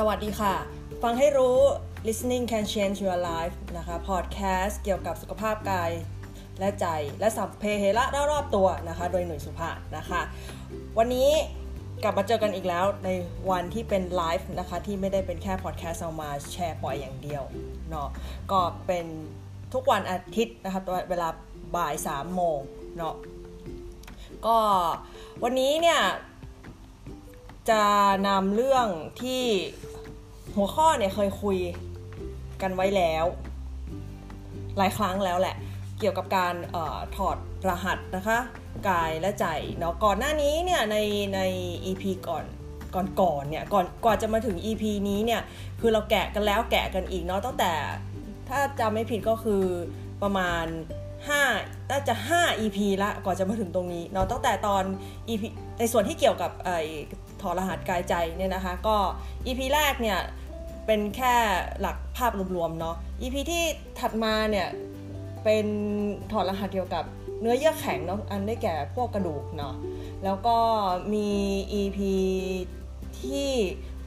สวัสดีค่ะ ฟังให้รู้ listening can change your life นะคะ podcast เกี่ยวกับสุขภาพกายและใจและสัมเพเหระรอบๆตัวนะคะ โดยหน่วยสุภาพนะคะ วันนี้กลับมาเจอกันอีกแล้วในวันที่เป็นไลฟ์นะคะ ที่ไม่ได้เป็นแค่พอดแคสต์เอามาแชร์ปล่อยอย่างเดียวเนาะก็เป็นทุกวันอาทิตย์นะคะเวลาบ่าย3โมงเนาะก็วันนี้เนี่ยจะนำเรื่องที่ หัวข้อเนี่ยเคยคุยกันไว้แล้ว หลายครั้งแล้วแหละ เกี่ยวกับการออถอดรหัสนะคะ กายและใจเนาะก่อนหน้านี้เนี่ยในใน EP ก่อนก่อนก่อนเนี่ยก่อนกว่าจะมาถึง EP นี้เนี่ยคือเราแกะกันแล้วแกะกันอีกเนาะตั้งแต่ถ้าจำไม่ผิดก็คือประมาณ 5 น่าจะ 5 EP ละก่อนจะมาถึงตรงนี้เนาะตั้งแต่ตอน EP ในส่วนที่เกี่ยวกับไอถอดรหัสกายใจเนี่ยนะคะ ก็ EP แรกเนี่ย เป็นแค่หลักภาพรวมๆเนาะ EP ที่ถัดมาเนี่ยเป็นถอดรหัสเกี่ยวกับเนื้อเยื่อแข็งเนาะอันได้แก่พวกกระดูกเนาะแล้วก็มี EP ที่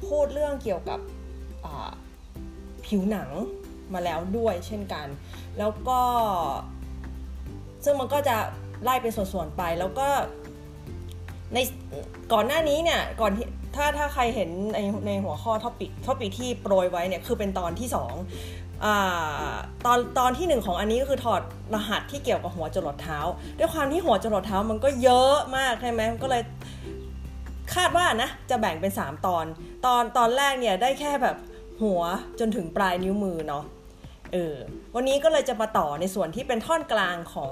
พูดเรื่องเกี่ยวกับผิวหนังมาแล้วด้วยเช่นกัน แล้วก็ ซึ่งมันก็จะไล่เป็นส่วนๆไปแล้วก็ในก่อนหน้านี้เนี่ยก่อนที่ ถ้าถ้าใครเห็นในในหัวข้อ topic topic ที่โปรยไว้เนี่ยคือเป็นตอนที่2 ตอนตอนที่หนึ่งของอันนี้ก็คือถอดรหัสที่เกี่ยวกับหัวจรดเท้า ด้วยความที่หัวจรดเท้ามันก็เยอะมากใช่ไหมก็เลยคาดว่านะจะแบ่งเป็น 3 ตอน ตอนตอนแรกเนี่ยได้แค่แบบหัวจนถึงปลายนิ้วมือเนาะเออวันนี้ก็เลยจะมาต่อในส่วนที่เป็นท่อนกลางของ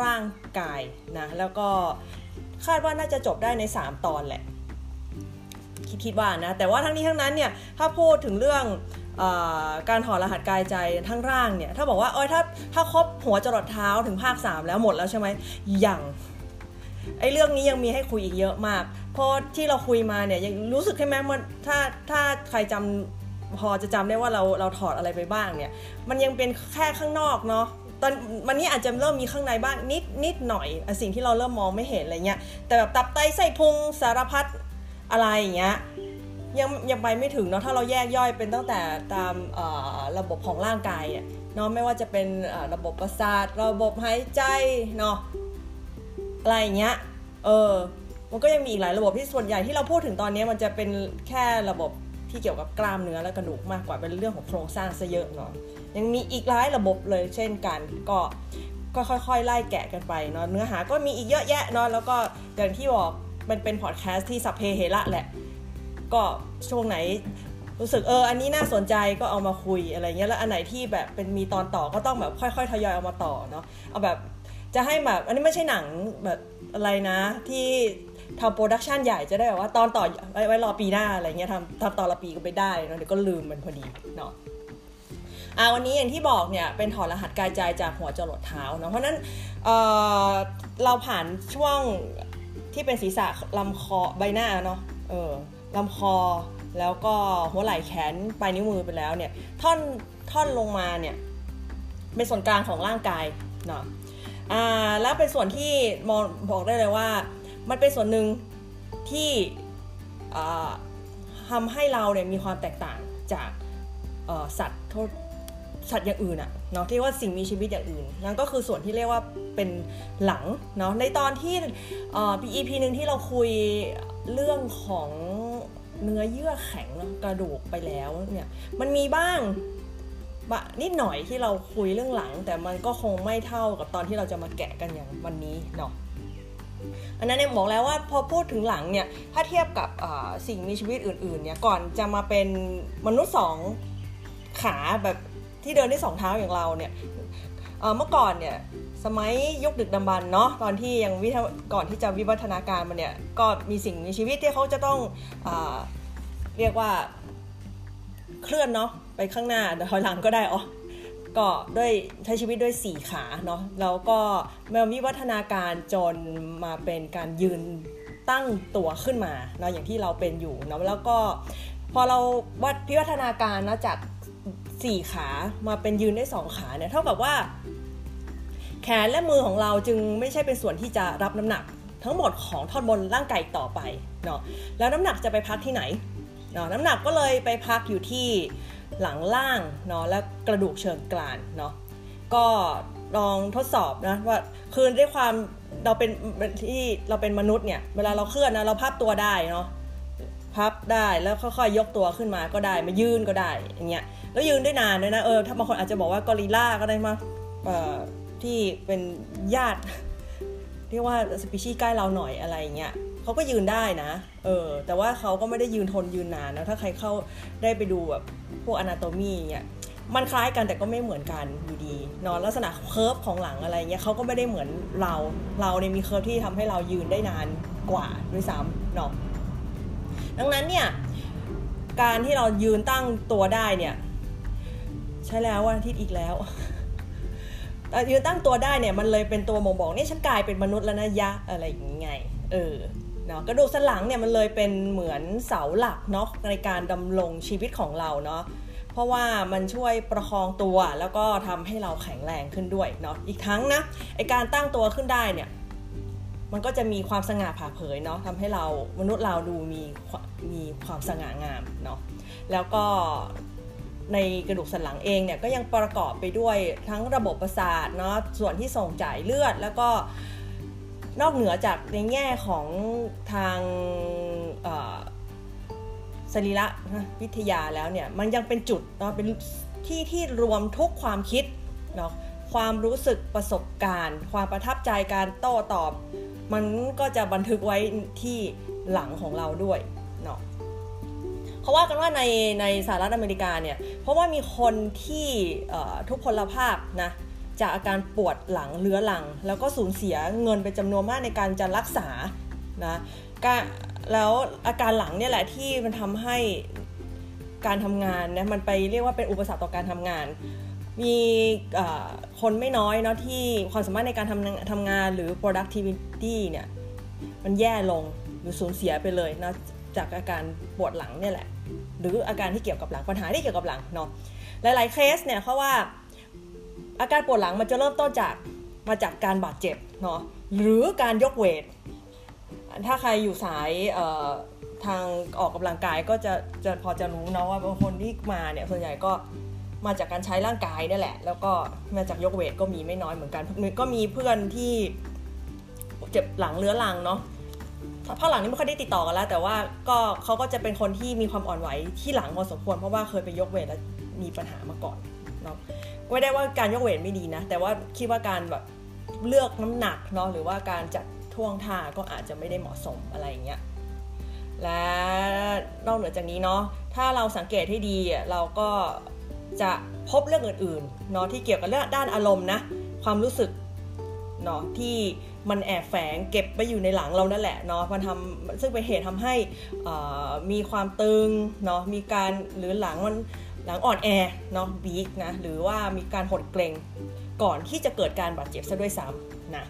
ร่างกายนะแล้วก็คาดว่าน่าจะจบได้ใน 3 ตอนแหละ คิดคิดว่านะ แต่ว่าทั้งนี้ทั้งนั้นเนี่ย ถ้าพูดถึงเรื่องอการถอดรหัสกายใจทั้งร่างเนี่ย ถ้าบอกว่าเอ้ยถ้าถ้าครบหัวจรดเท้าถึงภาค 3 แล้วหมดแล้วใช่ไหมยังไอ้เรื่องนี้ยังมีให้คุยอีกเยอะมาก เพราะที่เราคุยมาเนี่ยยังรู้สึกใช่ไหมมันถ้าถ้าใครจำพอจะจำได้ว่าเราเราถอดอะไรไปบ้างเนี่ย มันยังเป็นแค่ข้างนอกเนาะตอนวันนี้อาจจะเริ่มมีข้างในบ้างนิดนิดหน่อย สิ่งที่เราเริ่มมองไม่เห็นอะไรเงี้ยแต่แบบตับไตไส้พุงสารพัด อะไรอย่างเงี้ยยังยังไปไม่ถึงเนาะถ้าเราแยกย่อยเป็นตั้งแต่ตามระบบของร่างกายเนาะไม่ว่าจะเป็นระบบประสาท ระบบหายใจเนาะอะไรอย่างเงี้ยเออมันก็ยังมีอีกหลายระบบที่ส่วนใหญ่ที่เราพูดถึงตอนนี้มันจะเป็นแค่ระบบที่เกี่ยวกับกล้ามเนื้อและกระดูกมากกว่าเป็นเรื่องของโครงสร้างซะเยอะเนาะยังมีอีกหลายระบบเลยเช่นกันก็ก็ค่อยๆ ไล่แกะกันไปเนาะเนื้อหาก็มีอีกเยอะแยะเนาะแล้วก็อย่างที่บอก มันเป็นพอดแคสต์ที่สัพเพเหระแหละ ก็ช่วงไหนรู้สึกเอออันนี้น่าสนใจก็เอามาคุยอะไรเงี้ยแล้วอันไหนที่แบบเป็นมีตอนต่อก็ต้องแบบค่อยๆทยอยเอามาต่อเนาะเอาแบบจะให้แบบอันนี้ไม่ใช่หนังแบบอะไรนะที่ทำโปรดักชันใหญ่จะได้แบบว่าตอนต่อไว้ไว้รอปีหน้าอะไรเงี้ยทำทำตอนละปีก็ไปได้เนาะเดี๋ยวก็ลืมมันพอดีเนาะอ่าวันนี้อย่างที่บอกเนี่ยเป็นถอดรหัสกายใจจากหัวจรดเท้าเนาะเพราะนั้นเเราผ่านช่วง ที่เป็นศีรษะลำคอใบหน้าเนาะเออลำคอแล้วก็หัวไหล่แขนปลายนิ้วมือไปแล้วเนี่ยท่อนท่อนลงมาเนี่ยเป็นส่วนกลางของร่างกายเนาะอ่าแล้วเป็นส่วนที่มองบอกได้เลยว่า มันเป็นส่วนหนึ่งที่ทำให้เราเนี่ยมีความแตกต่างจากสัตว์สัตว์อย่างอื่นอะ เนาะที่ว่าสิ่งมีชีวิตอย่างอื่น นั่นก็คือส่วนที่เรียกว่าเป็นหลังเนาะในตอนที่เอ่อ EP หนึ่งที่เราคุยเรื่องของเนื้อเยื่อแข็งกระดูกไปแล้วเนี่ยมันมีบ้างบะนิดหน่อยที่เราคุยเรื่องหลัง แต่มันก็คงไม่เท่ากับตอนที่เราจะมาแกะกันอย่างวันนี้เนาะอันนั้นเนี่ยบอกแล้วว่าพอพูดถึงหลังเนี่ยถ้าเทียบกับสิ่งมีชีวิตอื่นๆเนี่ยก่อนจะมาเป็นมนุษย์สองขาแบบ ที่เดินได้สองเท้าอย่างเราเนี่ยเมื่อก่อนเนี่ยสมัยยุคดึกดำบรรเนาะตอนที่ยังวิก่อนที่จะวิวัฒนาการมาเนี่ยก็มีสิ่งมีชีวิตที่เขาจะต้องอเรียกว่าเคลื่อนเนาะไปข้างหน้าถอยหลังก็ได้อ๋อก็ด้วยใช้ชีวิตด้วยสี่ขาเนาะแล้วก็มาวิวัฒนาการจนมาเป็นการยืนตั้งตัวขึ้นมาเนาะอย่างที่เราเป็นอยู่เนาะแล้วก็พอเราวัดพิวัฒนาการนะจาก สี่ขามาเป็นยืนได้สองขาเนี่ยเท่ากับว่า แขนและมือของเราจึงไม่ใช่เป็นส่วนที่จะรับน้ำหนัก ทั้งหมดของท่อนบนร่างกายต่อไปเนาะแล้วน้ำหนักจะไปพักที่ไหนเนาะน้ำหนักก็เลยไปพักอยู่ที่หลังล่างเนาะและกระดูกเชิงกรานเนาะก็ลองทดสอบนะว่าคือด้วยความเราเป็นที่เราเป็นมนุษย์เนี่ยเวลาเราเคลื่อนนะเราพับตัวได้เนาะพับได้แล้วค่อยๆยกตัวขึ้นมาก็ได้มายืนก็ได้อย่างเงี้ย แล้วยืนได้นานด้วยนะเออถ้าบางคนอาจจะบอกว่ากอริลลาก็ได้มาเอ่อที่เป็นญาติเรียกว่าสปีชีส์ใกล้เราหน่อยอะไรเงี้ยเขาก็ยืนได้นะ เออ แต่ว่าเขาก็ไม่ได้ยืนทนยืนนานนะถ้าใครเข้าได้ไปดูแบบพวกอนาโตมีเนี่ยมันคล้ายกันแต่ก็ไม่เหมือนกันอยู่ดีเนอนลักษณะ curve ของหลังอะไรเงี้ยเขาก็ไม่ได้เหมือนเรา เราเนี่ยมี curve ที่ทำให้เรายืนได้นานกว่าด้วยซ้ำเนาะดังนั้นเนี่ยการที่เรายืนตั้งตัวได้เนี่ย ช่แล้ววันอาทิตย์อีกแล้วแต่ยืนตั้งตัวได้เนี่ยมันเลยเป็นตัวมองบอกนี่ฉันกลายเป็นมนุษย์แล้วนะยะอะไรอย่างงี้ไงเออเนาะกระดูกสันหลังเนี่ยมันเลยเป็นเหมือนเสาหลักเนาะในการดำรงชีวิตของเราเนาะเพราะว่ามันช่วยประคองตัวแล้วก็ทำให้เราแข็งแรงขึ้นด้วยเนาะอีกทั้งนะไอการตั้งตัวขึ้นได้เนี่ยมันก็จะมีความสง่าผ่าเผยเนาะทำให้เรามนุษย์เราดูมีมีความสง่างามเนาะแล้วก็ ในกระดูกสันหลังเองเนี่ยก็ยังประกอบไปด้วยทั้งระบบประสาทเนาะส่วนที่ส่งจ่ายเลือด แล้วก็นอกเหนือจากในแง่ของทางสรีระวิทยาแล้วเนี่ยมันยังเป็นจุดเนาะเป็นที่ที่รวมทุกความคิดเนาะความรู้สึกประสบการณ์ ความประทับใจการโต้ตอบ มันก็จะบันทึกไว้ที่หลังของเราด้วยเนาะ เขาว่ากันว่าในในสหรัฐอเมริกาเนี่ยเพราะว่ามีคนที่ทุกพลภาพนะจากอาการปวดหลังเลื้อหลัง แล้วก็สูญเสียเงินเป็นจำนวนมากในการจะรักษานะแล้วอาการหลังเนี่ยแหละที่มันทำให้การทำงานนะมันไปเรียกว่าเป็นอุปสรรคต่อการทำงาน มีคนไม่น้อยเนาะที่ความสามารถในการทำทำงานหรือ productivity เนี่ยมันแย่ลงหรือสูญเสียไปเลยนะจากอาการปวดหลังเนี่ยแหละ หรืออาการที่เกี่ยวกับหลังปัญหาที่เกี่ยวกับหลังเนาะหลายๆเคสเนี่ยเขาว่าอาการปวดหลังมันจะเริ่มต้นจากมาจากการบาดเจ็บเนาะหรือการยกเวท ถ้าใครอยู่สายทางออกกำลังกายก็จะจะพอจะรู้เนาะว่าบางคนที่มาเนี่ยส่วนใหญ่ก็มาจากการใช้ร่างกายนี่แหละ แล้วก็มาจากยกเวทก็มีไม่น้อยเหมือนกันก็มีเพื่อนที่เจ็บหลังเลื้อรังเนาะ ภาคหลังนี้ไม่ค่อยได้ติดต่อกันแล้ว แต่ว่าก็เขาก็จะเป็นคนที่มีความอ่อนไหวที่หลังพอสมควรเพราะว่าเคยไปยกเวทแล้วมีปัญหามาก่อนเนาะไม่ได้ว่าการยกเวทไม่ดีนะ แต่ว่าคิดว่าการแบบเลือกน้ำหนักเนาะหรือว่าการจัดท่วงท่าก็อาจจะไม่ได้เหมาะสมอะไรอย่างเงี้ยและนอกเหนือจากนี้เนาะถ้าเราสังเกตให้ดีเราก็จะพบเรื่องอื่นๆเนาะที่เกี่ยวกับเรื่องด้านอารมณ์นะความรู้สึกเนาะที่ มันแอบแฝงเก็บไปอยู่ในหลังเรานั่นแหละเนาะมันทำซึ่งเป็นเหตุทำให้มีความตึงเนาะมีการหรือหลังมันหลังอ่อนแอเนาะบีกนะหรือว่ามีการหดเกรงก่อนที่จะเกิดการบาดเจ็บซะด้วยซ้ำนะ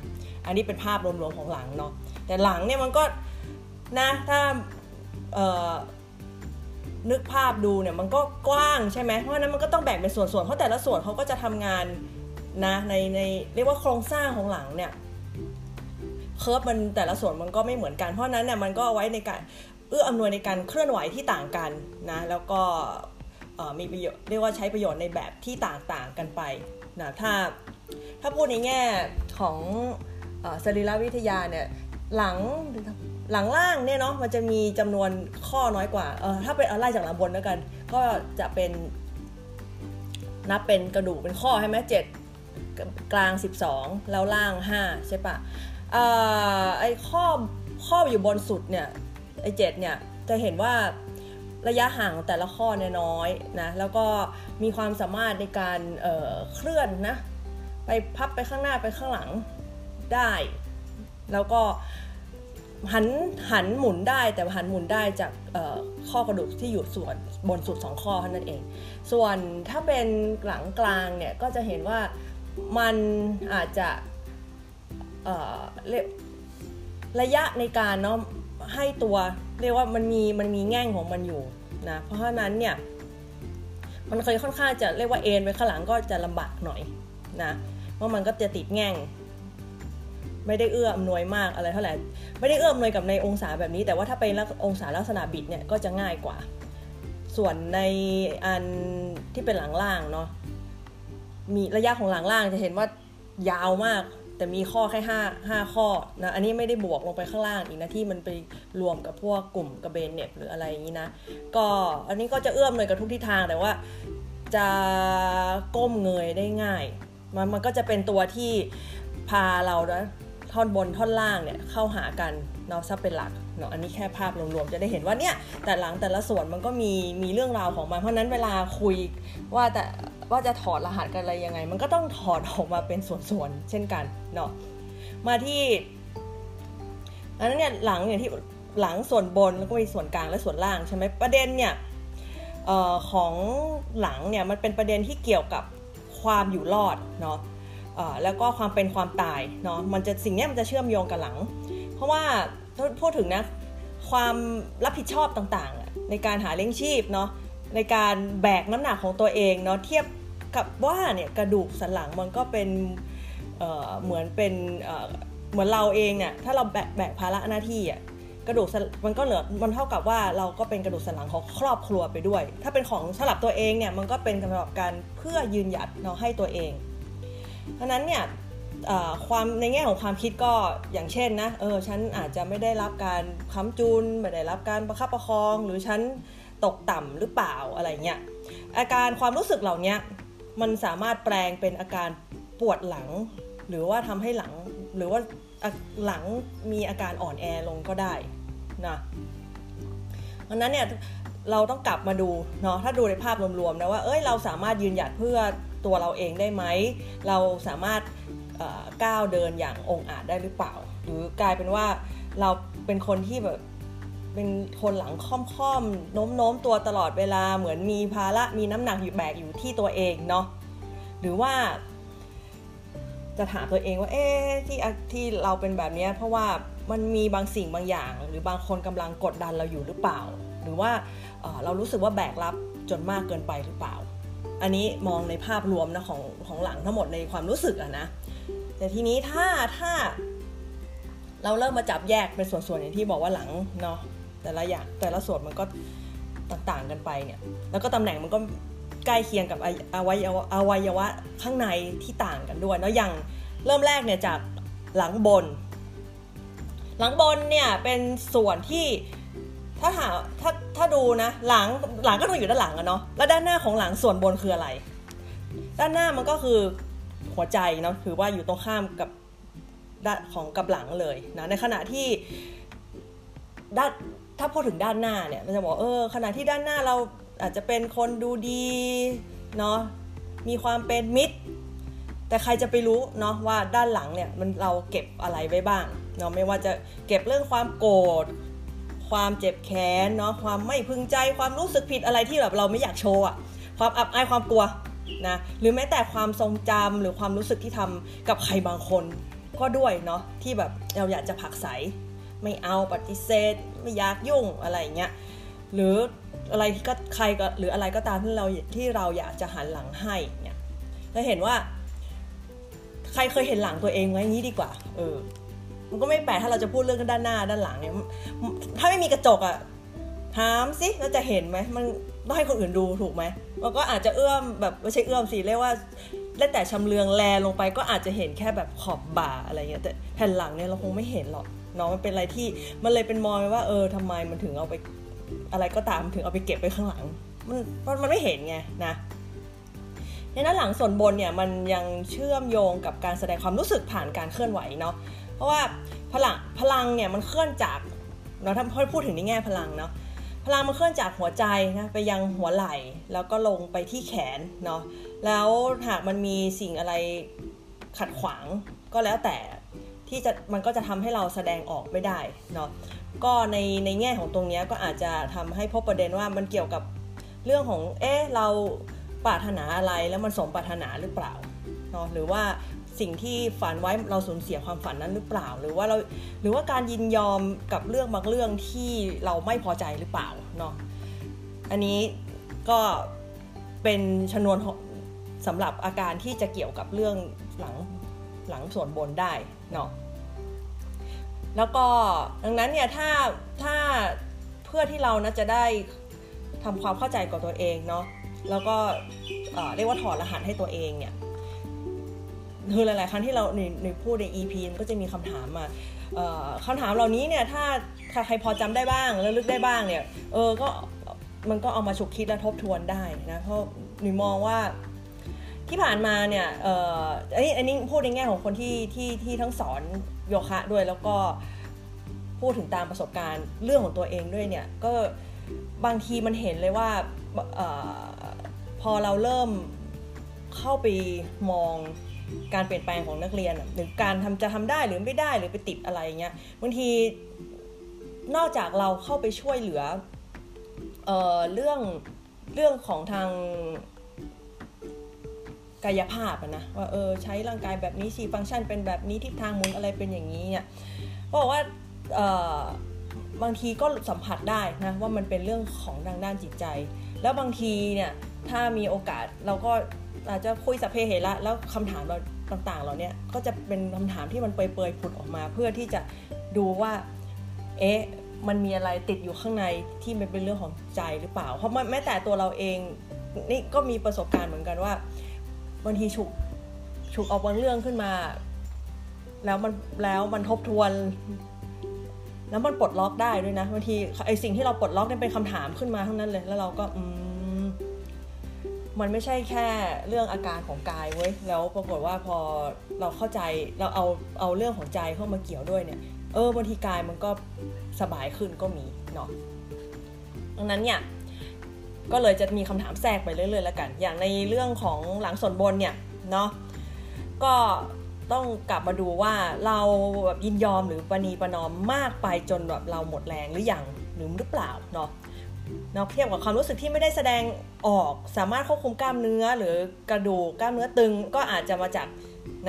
อันนี้เป็นภาพรวมๆของหลังเนาะแต่หลังเนี่ยมันก็นะถ้านึกภาพดูเนี่ยมันก็กว้างใช่ไหมเพราะนั้นมันก็ต้องแบ่งเป็นส่วนๆเพราะแต่ละส่วนเขาก็จะทำงานนะในในเรียกว่าโครงสร้างของหลังเนี่ย เคิร์ฟมันแต่ละส่วนมันก็ไม่เหมือนกัน เพราะนั้นเนี่ยมันก็ไว้ในการเอื้ออำนวยในการเคลื่อนไหวที่ต่างกันนะแล้วก็มีประโยชน์เรียกว่าใช้ประโยชน์ในแบบที่ต่างๆกันไปนะถ้าถ้าพูดในแง่ของสรีรวิทยาเนี่ยหลังหลังล่างเนี่ยเนาะมันจะมีจำนวนข้อน้อยกว่าเออถ้าเป็นเอาไล่จากหลังบนแล้วกัน ก็จะเป็นนับเป็นกระดูกเป็นข้อใช่ไหมเจ็ดกลาง 12 แล้วล่าง 5 ใช่ปะ ไอ้ข้อข้ออยู่บนสุดเนี่ยไอ้เจ็ดเนี่ยจะเห็นว่าระยะห่างแต่ละข้อเนี่ยน้อยนะแล้วก็มีความสามารถในการเเคลื่อนนะไปพับไปข้างหน้าไปข้างหลังได้ แล้วก็หันหันหมุนได้แต่หันหมุนได้จากข้อกระดูกที่อยู่ส่วนบนสุดสองข้อเท่านั้นเอง ส่วนถ้าเป็นหลังกลางเนี่ยก็จะเห็นว่ามันอาจจะ ระยะในการเนาะให้ตัวเรียกว่ามันมีมันมีแง่งของมันอยู่นะเพราะฉะนั้นเนี่ยมันเคยค่อนข้างจะเรียกว่าเอ็นไปข้างหลังก็จะลำบากหน่อยนะเพราะมันก็จะติดแง่ง ไม่ได้เอื้ออำนวยมากอะไรเท่าไหร่ไม่ได้เอื้ออำนวยกับในองศาแบบนี้ แต่ว่าถ้าเป็นองศาลักษณะบิดเนี่ยก็จะง่ายกว่า ส่วนในอันที่เป็นหลังล่างเนาะมีระยะของหลังล่างจะเห็นว่ายาวมาก แต่มีข้อแค่ห้าห้าข้อนะอันนี้ไม่ได้บวกลงไปข้างล่างอีกนะที่มันไปรวมกับพวกกลุ่มกระเบนเน็บหรืออะไรอย่างนี้นะก็อันนี้ก็จะเอื้อมเลยกับทุกทิศทางแต่ว่าจะก้มเงยได้ง่าย มันมันก็จะเป็นตัวที่พาเรานะท่อนบนท่อนล่างเนี่ยเข้าหากันเนาะซะเป็นหลักเนาะอันนี้แค่ภาพรวมๆจะได้เห็นว่าเนี่ยแต่หลังแต่ละส่วนมันก็มีมีเรื่องราวของมันเพราะนั้นเวลาคุยว่าแต่ ว่าจะถอดรหัสกันอะไรยังไง มันก็ต้องถอดออกมาเป็นส่วนๆเช่นกันเนาะมาที่อันนั้นเนี่ยหลังอย่างที่หลังส่วนบนแล้วก็มีส่วนกลางและส่วนล่างใช่ไหมประเด็นเนี่ยออของหลังเนี่ยมันเป็นประเด็นที่เกี่ยวกับความอยู่รอดเนาะแล้วก็ความเป็นความตายเนาะมันจะสิ่งนี้มันจะเชื่อมโยงกับหลัง เพราะว่าพูดถึงนะความรับผิดชอบต่างๆ ในการหาเลี้ยงชีพเนาะ ในการแบกน้ำหนักของตัวเองเนาะเทียบกับว่าเนี่ยกระดูกสันหลังมันก็เป็นเเหมือนเป็นเหมือนเราเองเนี่ยถ้าเราแบกแบกภาระหน้าที่อะกระดูกมันก็เหลือมันเท่ากับว่าเราก็เป็นกระดูกสันหลังของครอบครัวไปด้วย ถ้าเป็นของสลับตัวเองเนี่ยมันก็เป็นสำหรับการเพื่อยืนหยัดเนาะให้ตัวเองเพราะนั้นเนี่ยความในแง่ของความคิดก็อย่างเช่นนะเออฉันอาจจะไม่ได้รับการค้ำจุนไม่ได้รับการประคับประคอง หรือฉัน ตกต่ำหรือเปล่าอะไรเงี้ยอาการความรู้สึกเหล่านี้มันสามารถแปลงเป็นอาการปวดหลัง หรือว่าทำให้หลังหรือว่าหลังมีอาการอ่อนแอลงก็ได้นะดังนั้นเนี่ยเราต้องกลับมาดูเนาะถ้าดูในภาพรวมๆนะว่าเอ้ยเราสามารถยืนหยัดเพื่อตัวเราเองได้ไหม เราสามารถก้าวเดินอย่างองอาจได้หรือเปล่า หรือกลายเป็นว่าเราเป็นคนที่แบบ เป็นคนหลังค่อมๆโน้มโน้มตัวตลอดเวลาเหมือนมีภาระมีน้ำหนักอยู่แบกอยู่ที่ตัวเองเนาะหรือว่า จะถามตัวเองว่า เอ๊ที่ที่เราเป็นแบบนี้เพราะว่ามันมีบางสิ่งบางอย่าง หรือบางคนกำลังกดดันเราอยู่หรือเปล่า หรือว่าเรารู้สึกว่าแบกรับจนมากเกินไปหรือเปล่า อันนี้มองในภาพรวมนะของของหลังทั้งหมดในความรู้สึกอะนะแต่ทีนี้ถ้าถ้าเราเริ่มมาจับแยกเป็นส่วนๆอย่างที่บอกว่าหลังเนาะ แต่ละอย่างแต่ละส่วนมันก็ต่างๆกันไปเนี่ย แล้วก็ตำแหน่งมันก็ใกล้เคียงกับอวัยวะอวัยวะข้างในที่ต่างกันด้วยเนาะอย่างเริ่มแรกเนี่ยจากหลังบน หลังบนเนี่ยเป็นส่วนที่ถ้าถามถ้าถ้าดูนะหลังหลังก็ต้องอยู่ด้านหลังอะเนาะแล้วด้านหน้าของหลังส่วนบนคืออะไร ด้านหน้ามันก็คือหัวใจเนาะถือว่าอยู่ตรงข้ามกับด้านของกับหลังเลยนะในขณะที่ด้าน ถ้าพูดถึงด้านหน้าเนี่ยมันจะบอกเออขณะที่ด้านหน้าเราอาจจะเป็นคนดูดีเนาะมีความเป็นมิตร แต่ใครจะไปรู้เนาะว่าด้านหลังเนี่ยมันเราเก็บอะไรไว้บ้างเนาะไม่ว่าจะเก็บเรื่องความโกรธความเจ็บแค้นเนาะความไม่พึงใจความรู้สึกผิดอะไรที่แบบเราไม่อยากโชว์อะความอับอายความกลัวนะหรือแม้แต่ความทรงจำหรือความรู้สึกที่ทำกับใครบางคน ก็ด้วยเนาะที่แบบเราอยากจะผักใส ไม่เอาปฏิเสธ ไม่อยากยุ่งอะไรเงี้ยหรืออะไรที่ก็ใครก็หรืออะไรก็ตามที่เราที่เราอยากจะหันหลังให้เนี่ยเราเห็นว่า ใครเคยเห็นหลังตัวเองไว้งี้ดีกว่า เออ มันก็ไม่แปลกถ้าเราจะพูดเรื่องด้านหน้าด้านหลังเนี่ยถ้าไม่มีกระจกอะถามสิเราจะเห็นไหมมันต้องให้คนอื่นดูถูกไหมมันก็อาจจะเอื้อมแบบไม่ใช่เอื้อมสิเรียกว่าได้แต่ชำเลืองแลลงไปก็อาจจะเห็นแค่แบบขอบบ่าอะไรเงี้ยแต่แผ่นหลังเนี่ยเราคงไม่เห็นหรอก เนาะมันเป็นอะไรที่มันเลยเป็นมอยว่าเออทำไมมันถึงเอาไปอะไรก็ตามถึงเอาไปเก็บไว้ข้างหลัง มันมันไม่เห็นไงนะในนั้นหลังส่วนบนเนี่ยมันยังเชื่อมโยงกับการแสดงความรู้สึกผ่านการเคลื่อนไหวเนาะเพราะว่าพลังพลังเนี่ยมันเคลื่อนจากเนาถ้าพูดถึงในแง่พลังเนาะพลังมันเคลื่อนจากหัวใจนะไปยังหัวไหล่แล้วก็ลงไปที่แขนเนาะแล้วหากมันมีสิ่งอะไรขัดขวางก็แล้วแต่ ที่จะมันก็จะทำให้เราแสดงออกไม่ได้เนาะก็ในในแง่ของตรงนี้ก็อาจจะทำให้พบประเด็นว่ามันเกี่ยวกับเรื่องของเอ๊ะเราปรารถนาอะไรแล้วมันสมปรารถนาหรือเปล่าเนาะหรือว่าสิ่งที่ฝันไว้เราสูญเสียความฝันนั้นหรือเปล่า หรือว่าเราหรือว่าการยินยอมกับเรื่องบางเรื่องที่เราไม่พอใจหรือเปล่าเนาะอันนี้ก็เป็นชนวนสำหรับอาการที่จะเกี่ยวกับเรื่องหลังหลังส่วนบนได้เนาะ แล้วก็ดังนั้นเนี่ยถ้าถ้าเพื่อที่เรานะจะได้ทำความเข้าใจกับตัวเองเนาะแล้วก็เรียกว่าถอดรหัสให้ตัวเองเนี่ยคือหลาย ๆ ครั้งที่เราในพูดใน EP มันก็จะมีคำถามมาคำถามเหล่านี้เนี่ยถ้าใครพอจำได้บ้างแล้วลึกได้บ้างเนี่ยเออก็มันก็เอามาฉุกคิดและทบทวนได้นะเพราะหนูมองว่า ที่ผ่านมาเนี่ยเอออันนี้อันนี้พูดในแง่ของคนที่ที่ที่ทั้งสอนโยคะด้วยแล้วก็พูดถึงตามประสบการณ์เรื่องของตัวเองด้วยเนี่ยก็บางทีมันเห็นเลยว่าอพอเราเริ่มเข้าไปมองการเปลี่ยนแปลงของนักเรียน หรือการทำจะทำได้หรือไม่ได้หรือไปติดอะไรเงี้ยบางทีนอกจากเราเข้าไปช่วยเหลือเอ่อเรื่องเรื่องของทาง กายภาพนะว่าเออใช้ร่างกายแบบนี้สิฟังก์ชันเป็นแบบนี้ทิศทางหมุนอะไรเป็นอย่างนี้เนี่ยบอกว่าบางทีก็สัมผัสได้นะว่ามันเป็นเรื่องของทางด้านจิตใจ แล้วบางทีเนี่ยถ้ามีโอกาสเราก็อาจจะคุยสัพเพเหระแล้วคำถามเราต่างๆเราเนี่ยก็จะเป็นคำถามที่มันเปยๆผุดออกมา เพื่อที่จะดูว่าเอ๊ะมันมีอะไรติดอยู่ข้างในที่มันเป็นเรื่องของใจหรือเปล่า เพราะแม้แต่ตัวเราเองนี่ก็มีประสบการณ์เหมือนกันว่า บางทีฉุกฉุกออกบางเรื่องขึ้นมา แล้วมันแล้วมันทบทวน แล้วมันปลดล็อกได้ด้วยนะบางทีไอสิ่งที่เราปลดล็อกนี่เป็นคำถามขึ้นมาทั้งนั้นเลย แล้วเราก็อืมมันไม่ใช่แค่เรื่องอาการของกายเว้ยแล้วปรากฏว่าพอเราเข้าใจเราเอาเอาเรื่องของใจเข้ามาเกี่ยวด้วยเนี่ยเออบางทีกายมันก็สบายขึ้นก็มีเนาะดังนั้นเนี่ย ก็เลยจะมีคำถามแทรกไปเรื่อยๆแล้วกัน อย่างในเรื่องของหลังส่วนบนเนี่ยเนาะก็ต้องกลับมาดูว่าเราแบบยินยอมหรือปณีประนอมมากไปจนแบบเราหมดแรงหรืออยังหรือหรือเปล่าเนาะเนาะเทียบกับความรู้สึกที่ไม่ได้แสดงออกสามารถควบคุมกล้ามเนื้อหรือกระดูกกล้ามเนื้อตึงก็อาจจะมาจาก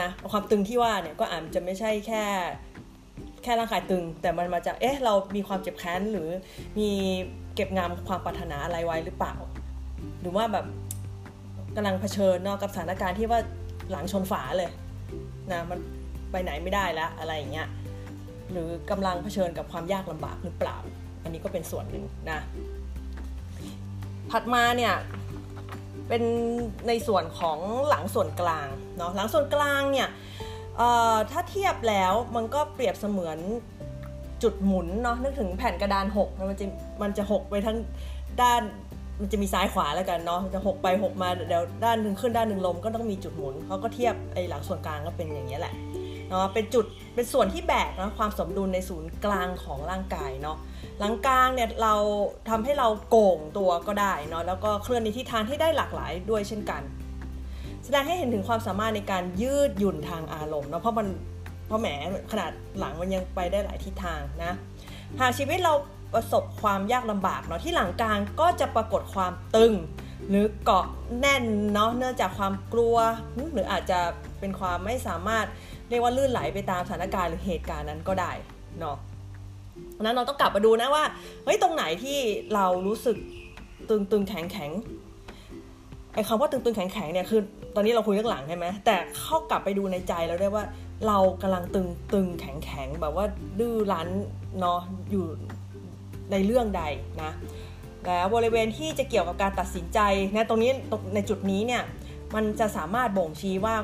นะความตึงที่ว่าเนี่ยก็อาจจะไม่ใช่แค่แค่ร่างกายตึง แต่มันมาจากเอ๊ะเรามีความเจ็บแค้นหรือมี เก็บงำความปรารถนาอะไรไว้หรือเปล่า หรือว่าแบบกำลังเผชิญเนาะกับสถานการณ์ที่ว่าหลังชนฝาเลยนะมันไปไหนไม่ได้แล้วอะไรอย่างเงี้ยหรือกำลังเผชิญกับความยากลำบากหรือเปล่า อันนี้ก็เป็นส่วนหนึ่งนะถัดมาเนี่ยเป็นในส่วนของหลังส่วนกลางเนาะหลังส่วนกลางเนี่ยถ้าเทียบแล้วมันก็เปรียบเสมือน จุดหมุนเนาะนึกถึงแผ่นกระดานหกมันจะมันจะหกไปทั้งด้านมันจะมีซ้ายขวาแล้วกันเนาะจะหกไปหกมาเดี๋ยวด้านหนึ่งขึ้นด้านหนึ่งลมก็ต้องมีจุดหมุนเขาก็เทียบไอ้หลังส่วนกลางก็เป็นอย่างนี้แหละเนาะเป็นจุดเป็นส่วนที่แบกนะความสมดุลในศูนย์กลางของร่างกายเนาะหลังกลางเนี่ยเราทำให้เราโก่งตัวก็ได้เนาะแล้วก็เคลื่อนในทิศทางที่ได้หลากหลายด้วยเช่นกัน แสดงให้เห็นถึงความสามารถในการยืดหยุ่นทางอารมณ์เนาะเพราะมัน เพราะแหมขนาดหลังมันยังไปได้หลายทิศทางนะ หากชีวิตเราประสบความยากลำบากเนาะที่หลังกลางก็จะปรากฏความตึง หรือเกาะแน่นเนาะเนื่องจากความกลัว หรืออาจจะเป็นความไม่สามารถเรียกว่าลื่นไหลไปตามสถานการณ์หรือเหตุการณ์นั้นก็ได้เนาะนั้นเราต้องกลับมาดูนะว่าเฮ้ยตรงไหนที่เรารู้สึกตึงตึงแข็งแข็งไอ้คำว่าตึงตึงแข็งแข็งเนี่ยคือตอนนี้เราคุยเรื่องหลังใช่ไหมแต่เข้ากลับไปดูในใจแล้วได้ว่า เรากำลังตึงตึงแข็งแข็งแบบว่าดื้อรั้นเนาะอยู่ในเรื่องใดนะแล้วบริเวณที่จะเกี่ยวกับการตัดสินใจนะตรงนี้ในจุดนี้เนี่ยมันจะสามารถบ่งชี้ว่า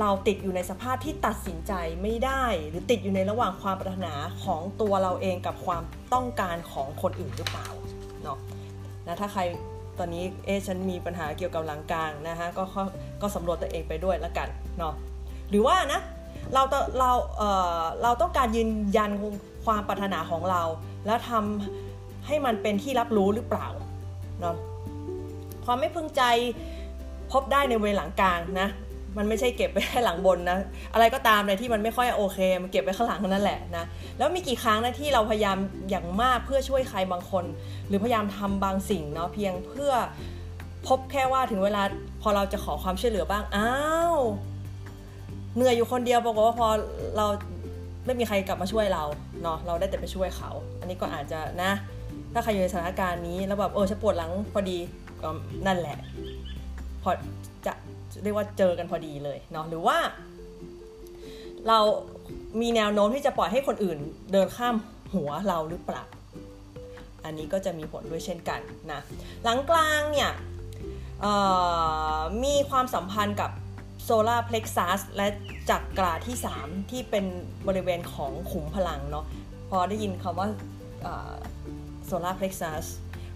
เราติดอยู่ในสภาพที่ตัดสินใจไม่ได้ หรือติดอยู่ในระหว่างความปรารถนาของตัวเราเองกับความต้องการของคนอื่นหรือเปล่าเนาะนะถ้าใครตอนนี้เอฉันมีปัญหาเกี่ยวกับหลังกลางนะฮะก็ก็สำรวจตัวเองไปด้วยแล้วกันเนาะหรือว่านะ เราเราเเราต้องการยืนยันความปรารถนาของเรา แล้วทำให้มันเป็นที่รับรู้หรือเปล่าเนาะความไม่พึงใจพบได้ในเวหลังกลางนะมันไม่ใช่เก็บไว้แค่หลังบนนะ อะไรก็ตามในที่มันไม่ค่อยโอเค มันเก็บไว้ข้างหลังนั่นแหละนะ แล้วมีกี่ครั้งนะที่เราพยายามอย่างมากเพื่อช่วยใครบางคน หรือพยายามทำบางสิ่งเนาะเพียงเพื่อพบแค่ว่าถึงเวลาพอเราจะขอความช่วยเหลือบ้าง อ้าว เหนื่อยอยู่คนเดียวบอกว่าพอเราไม่มีใครกลับมาช่วยเราเนาะเราได้แต่ไปช่วยเขา อันนี้ก็อาจจะนะ ถ้าใครอยู่ในสถานการณ์นี้แล้วแบบเออฉันปวดหลังพอดีก็นั่นแหละ พอจะเรียกว่าเจอกันพอดีเลยเนาะหรือว่า เรามีแนวโน้มที่จะปล่อยให้คนอื่นเดินข้ามหัวเราหรือเปล่าอันนี้ก็จะมีผลด้วยเช่นกันนะหลังกลางเนี่ยมีความสัมพันธ์กับ ซลาร์เพล็กซัสและจักกราที่ 3 ที่เป็นบริเวณของขุมพลังเนาะพอได้ยินคำว่าโซลาร์เพล็กซัส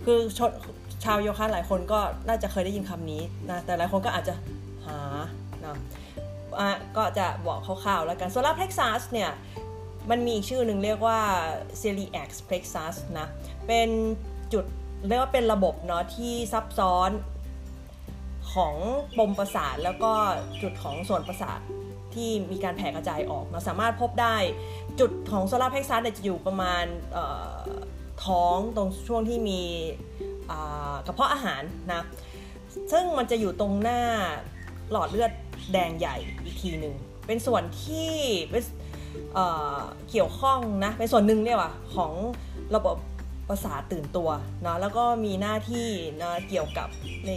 คือชาวโยคะหลายคนก็น่าจะเคยได้ยินคำนี้นะแต่หลายคนก็อาจจะหานะก็จะบอกคร่าวๆแล้วกันโซลาร์เพล็กซัสเนี่ยมันมีอีกชื่อหนึ่งเรียกว่า celiac plexus นะ เป็นจุดเรียกว่าเป็นระบบเนาะที่ซับซ้อน ของปมประสาทแล้วก็จุดของส่วนประสาทที่มีการแผ่กระจายออกเราสามารถพบได้จุดของโซลาร์เพ็กซัสจะอยู่ประมาณท้องตรงช่วงที่มีกระเพาะอาหารนะซึ่งมันจะอยู่ตรงหน้าหลอดเลือดแดงใหญ่อีกทีหนึ่งเป็นส่วนที่เเกี่ยวข้องนะเป็นส่วนหนึ่งเนี่ยว่ะของระบบ ประสาทตื่นตัวนะแล้วก็มีหน้าที่นะเกี่ยวกับใน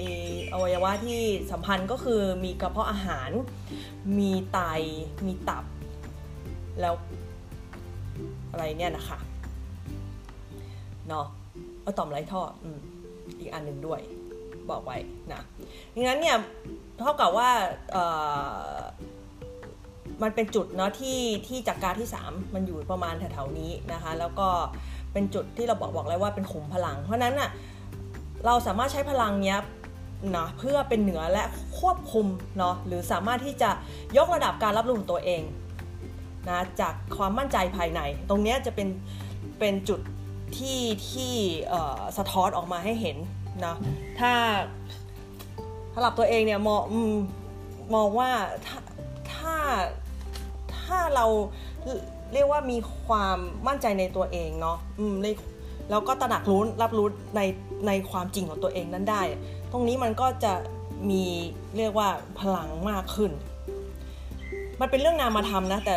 อวัยวะที่สัมพันธ์ก็คือมีกระเพาะอาหาร มีไต มีตับ แล้วอะไรเนี่ยนะคะเนาะอต่อมไรท่อออีกอันหนึ่งด้วยบอกไว้นะดังนั้นเนี่ยเท่ากับว่ามันเป็นจุดเนาะที่ที่จากการที่ 3 มันอยู่ประมาณแถวๆนี้นะคะ แล้วก็ เป็นจุดที่เราบอกบอกเลยว่าเป็นขุมพลัง เพราะนั้นอะเราสามารถใช้พลังเนี้ยนะเพื่อเป็นเหนือและควบคุมเนาะหรือสามารถที่จะยกระดับการรับรู้ของตัวเองนะจากความมั่นใจภายใน ตรงนี้จะเป็นเป็นจุดที่ที่สะท้อนออกมาให้เห็นนะถ้าสำหรับตัวเองเนี่ยมองมองว่าถ้าถ้าถ้าเรา เรียกว่ามีความมั่นใจในตัวเองเนาะอืมแล้วก็ตระหนักรู้รับรู้ในในความจริงของตัวเองนั้นได้ ตรงนี้มันก็จะมีเรียกว่าพลังมากขึ้น มันเป็นเรื่องนามาทำนะ แต่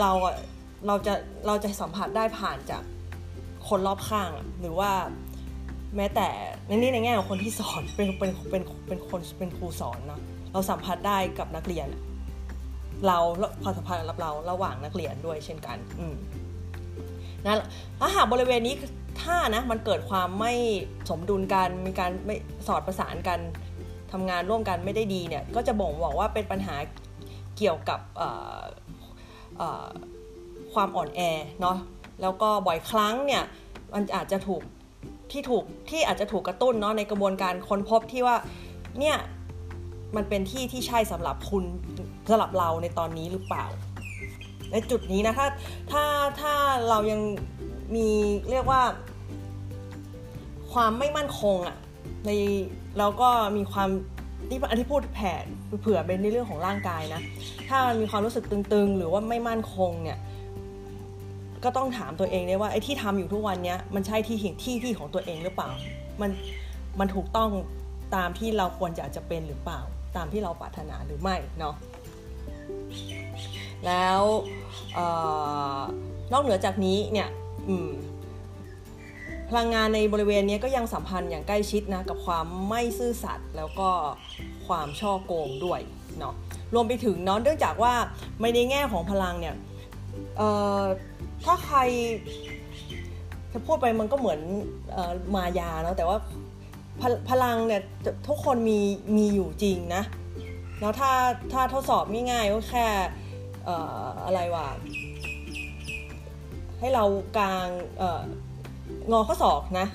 เราเราจะเราจะสัมผัสได้ผ่านจากคนรอบข้างหรือว่าแม้แต่ในนี้ในแง่ของคนที่สอนเป็นเป็นเป็นเป็นคนเป็นครูสอนนะเราสัมผัสได้กับนักเรียน เราความสัมพันธ์กับเราระหว่างนักเรียนด้วยเช่นกัน อืมนะถ้าหากบริเวณนี้ถ้านะมันเกิดความไม่สมดุลกันมีการไม่สอดประสานกันทำงานร่วมกันไม่ได้ดีเนี่ย ก็จะบ่งบอกว่าเป็นปัญหาเกี่ยวกับความอ่อนแอเนาะแล้วก็บ่อยครั้งเนี่ยมันอาจจะถูกที่ถูกที่อาจจะถูกกระตุ้นเนาะในกระบวนการค้นพบที่ว่าเนี่ยมันเป็นที่ที่ใช่สำหรับคุณ สำหรับเราในตอนนี้หรือเปล่า ในจุดนี้นะถ้าถ้าถ้าเรายังมีเรียกว่า ความไม่มั่นคงอะ่ะในเราก็มีความที่อันที่พูดแผนเผื่อเป็นในเรื่องของร่างกายนะ ถ้ามันมีความรู้สึกตึงๆ หรือว่าไม่มั่นคงเนี่ย ก็ต้องถามตัวเองได้ว่าไอ้ที่ทำอยู่ทุกวันนี้มันใช่ที่ที่ที่ของตัวเองหรือเปล่า มันมันถูกต้องตามที่เราควรจะจะเป็นหรือเปล่า ตามที่เราปรารถนาหรือไม่เนาะ แล้วนอกเหนือจากนี้เนี่ยพลังงานในบริเวณนี้ก็ยังสัมพันธ์อย่างใกล้ชิดนะกับความไม่ซื่อสัตย์แล้วก็ความช่อโกงด้วยเนาะรวมไปถึงเนาะเนื่องจากว่าไม่ในแง่ของพลังเนี่ยถ้าใครจะพูดไปมันก็เหมือนออมายาเนาะแต่ว่าพพลังเนี่ยทุกคนมีมีอยู่จริงนะ แล้วถ้าถ้าทดสอบง่ายๆก็แค่อะไรวะให้เรากลางงอข้อศอกนะ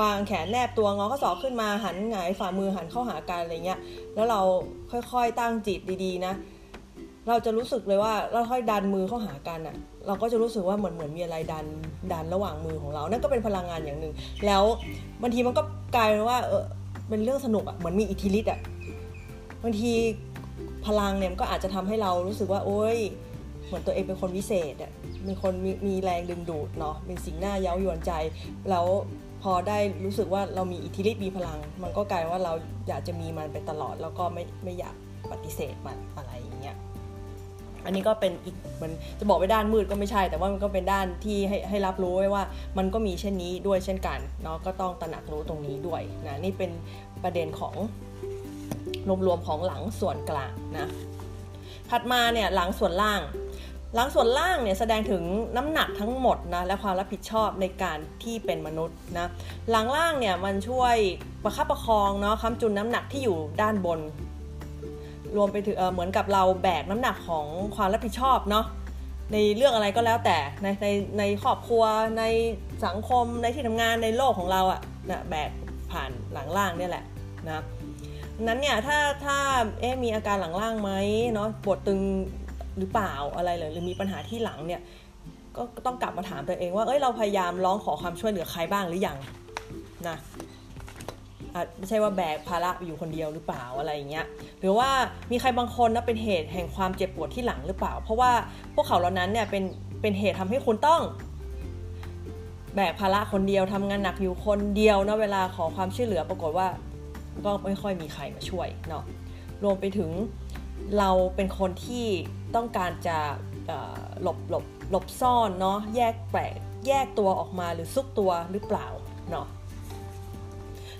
วางแขนแนบตัวงอข้อศอกขึ้นมาหันหงายฝ่ามือหันเข้าหากันอะไรเงี้ยแล้วเราค่อยๆตั้งจิตดีๆนะ เราจะรู้สึกเลยว่าเราค่อยดันมือเข้าหากันอะ่ะ เราก็จะรู้สึกว่าเหมือนเหมือนมีอะไรดันดันระหว่างมือของเรา นั่นก็เป็นพลังงานอย่างหนึ่งแล้วบางทีมันก็กลายเป็นว่าเออเป็นเรื่องสนุกอะ่ะเหมือนมีอิทธิฤทธิ์อะ่ะ บางทีพลังเนี่ยก็อาจจะทำให้เรารู้สึกว่า โอ๊ยเหมือนตัวเองเป็นคนวิเศษอะมีคนมีมีแรงดึงดูดเนาะเป็นสิ่งน่าเย้ายวนใจ แล้วพอได้รู้สึกว่าเรามีอิทธิฤทธิ์มีพลัง มันก็กลายว่าเราอยากจะมีมันไปตลอด แล้วก็ไม่ไม่อยากปฏิเสธมันอะไรอย่างเงี้ยอันนี้ก็เป็นอีกมันจะบอกไปด้านมืดก็ไม่ใช่ แต่ว่ามันก็เป็นด้านที่ให้ให้รับรู้ไว้ว่า มันก็มีเช่นนี้ด้วยเช่นกันเนาะก็ต้องตระหนักรู้ตรงนี้ด้วยนะนี่เป็นประเด็นของ รวมๆของหลังส่วนกลางนะถัดมาเนี่ยหลังส่วนล่าง หลังส่วนล่างเนี่ยแสดงถึงน้ำหนักทั้งหมดนะและความรับผิดชอบในการที่เป็นมนุษย์นะหลังล่างเนี่ยมันช่วยประคับประคองเนาะค้ำจุนน้ำหนักที่อยู่ด้านบน รวมไปถึงเหมือนกับเราแบกน้ำหนักของความรับผิดชอบเนาะในเรื่องอะไรก็แล้วแต่ในในในครอบครัวในสังคมในที่ทำงานในโลกของเราอะนะแบกผ่านหลังล่างเนี่ยแหละนะ นั้นเนี่ยถ้าถ้าเอ๊มีอาการหลังล่างไหมเนาะปวดตึงหรือเปล่าอะไรเลยหรือมีปัญหาที่หลังเนี่ยก็ต้องกลับมาถามตัวเองว่าเอ้ยเราพยายามร้องขอความช่วยเหลือใครบ้างหรือยังนะไม่ใช่ว่าแบกภาระอยู่คนเดียวหรือเปล่าอะไรอย่างเงี้ยหรือว่ามีใครบางคนนะเป็นเหตุแห่งความเจ็บปวดที่หลังหรือเปล่า เพราะว่าพวกเขาเหล่านั้นเนี่ยเป็นเป็นเหตุทำให้คุณต้อง แบกภาระคนเดียวทำงานหนักอยู่คนเดียวนะเวลาขอความช่วยเหลือปรากฏว่า ก็ไม่ค่อยมีใครมาช่วยเนาะรวมไปถึงเราเป็นคนที่ต้องการจะหลบหลบหลบซ่อนเนาะแยกแปลกแยกตัวออกมาหรือซุกตัวหรือเปล่าเนาะ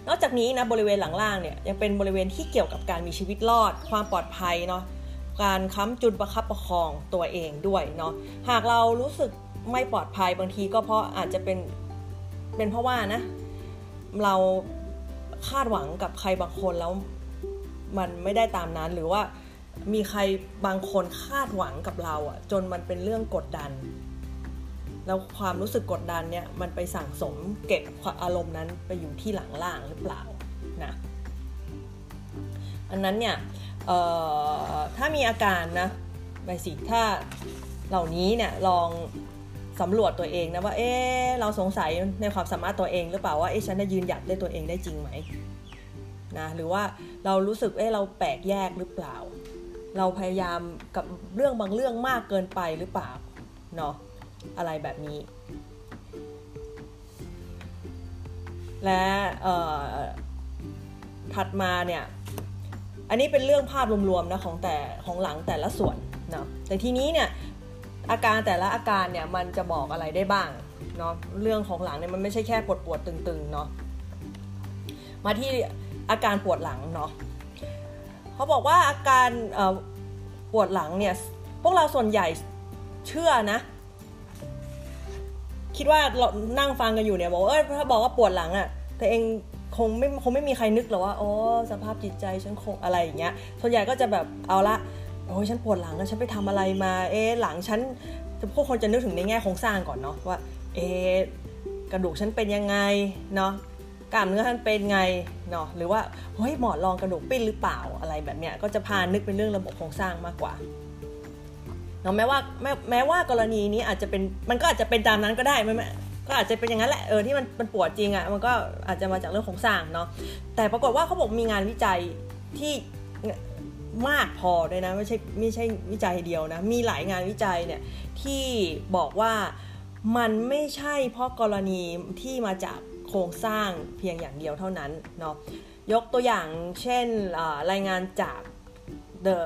นอกจากนี้นะบริเวณหลังล่างเนี่ยยังเป็นบริเวณที่เกี่ยวกับการมีชีวิตรอด ความปลอดภัยเนาะการค้ำจุนประคับประคองตัวเองด้วยเนาะหากเรารู้สึกไม่ปลอดภัยบางทีก็เพราะอาจจะเป็นเป็นเพราะว่านะเรา คาดหวังกับใครบางคนแล้วมันไม่ได้ตามนั้นหรือว่ามีใครบางคนคาดหวังกับเราอะจนมันเป็นเรื่องกดดัน แล้วความรู้สึกกดดันเนี่ยมันไปสั่งสมเก็บอารมณ์นั้นไปอยู่ที่หลังล่างหรือเปล่านะอันนั้นเนี่ยถ้ามีอาการนะไปสิถ้าเหล่านี้เนี่ยลอง สำรวจตัวเองนะว่า เอ๊เราสงสัยในความสามารถตัวเองหรือเปล่าว่าเอ๊ฉันจะยืนหยัดได้ตัวเองได้จริงไหมนะหรือว่าเรารู้สึกเอ๊เราแปลกแยกหรือเปล่า เราพยายามกับเรื่องบางเรื่องมากเกินไปหรือเปล่าเนาะอะไรแบบนี้ และถัดมาเนี่ยอันนี้เป็นเรื่องภาพรวมๆนะของแต่ของหลังแต่ละส่วนเนาะแต่ทีนี้เนี่ย อาการแต่ละอาการเนี่ยมันจะบอกอะไรได้บ้างเนาะเรื่องของหลังเนี่ยมันไม่ใช่แค่ปวดปวดตึงๆเนาะมาที่อาการปวดหลังเนาะเขาบอกว่าอาการปวดหลังเนี่ยพวกเราส่วนใหญ่เชื่อนะคิดว่าเรานั่งฟังกันอยู่เนี่ยบอกเอ้ยถ้าบอกว่าปวดหลังอะ่ะแต่เองคงไม่คงไม่มีใครนึกหรอกว่าโอ้สภาพจิตใจฉันคงอะไรอย่างเงี้ยส่วนใหญ่ก็จะแบบเอาละ โอ้ยฉันปวดหลังฉันไปทำอะไรมา เอ๊หลังฉันพวกคนจะนึกถึงในแง่โครงสร้างก่อนเนาะว่า เอ๊กระดูกฉันเป็นยังไงเนาะกล้ามเนื้อท่านเป็นไงเนาะหรือว่าเฮ้ยหมอนรองกระดูกปิ้นหรือเปล่าอะไรแบบเนี้ยก็จะพานึกเป็นเรื่องระบบโครงสร้างมากกว่าเนาะแม้ว่าแม้แม้ว่ากรณีนี้อาจจะเป็นมันก็อาจจะเป็นตามนั้นก็ได้ไม่ก็อาจจะเป็นอย่างนั้นแหละเออที่มันมันปวดจริงอะ่ะมันก็อาจจะมาจากเรื่องโครงสร้างเนาะแต่ปรากฏว่าเขาบอกมีงานวิจัยที่ มากพอด้วยนะไม่ใช่ไม่ใช่วิจัยเดียวนะ มีหลายงานวิจัยเนี่ยที่บอกว่ามันไม่ใช่เพราะกรณีที่มาจากโครงสร้างเพียงอย่างเดียวเท่านั้นเนาะยกตัวอย่างเช่นรายงานจาก The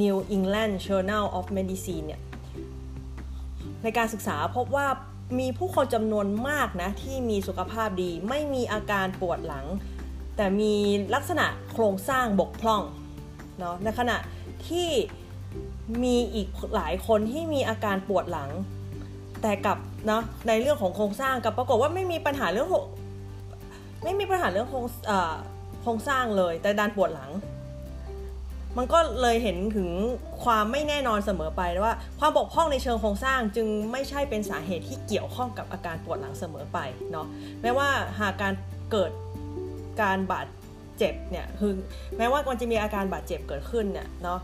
New England Journal of Medicine เนี่ยในการศึกษาพบว่ามีผู้คนจำนวนมากนะ ที่มีสุขภาพดี ไม่มีอาการปวดหลัง แต่มีลักษณะโครงสร้างบกพร่อง เนาะในขณะที่มีอีกหลายคนที่มีอาการปวดหลัง แต่กับเนาะในเรื่องของโครงสร้างกับปรากฏว่าไม่มีปัญหาเรื่องไม่มีปัญหาเรื่องโครงโครงสร้างเลย แต่ดันปวดหลัง มันก็เลยเห็นถึงความไม่แน่นอนเสมอไปว่า ความบกพร่องในเชิงโครงสร้างจึงไม่ใช่เป็นสาเหตุที่เกี่ยวข้องกับอาการปวดหลังเสมอไปเนาะแม้ว่าหากการเกิดการบาด เจ็บเนี่ยคือแม้ว่ามันจะมีอาการบาดเจ็บเกิดขึ้นเนี่ยเนาะ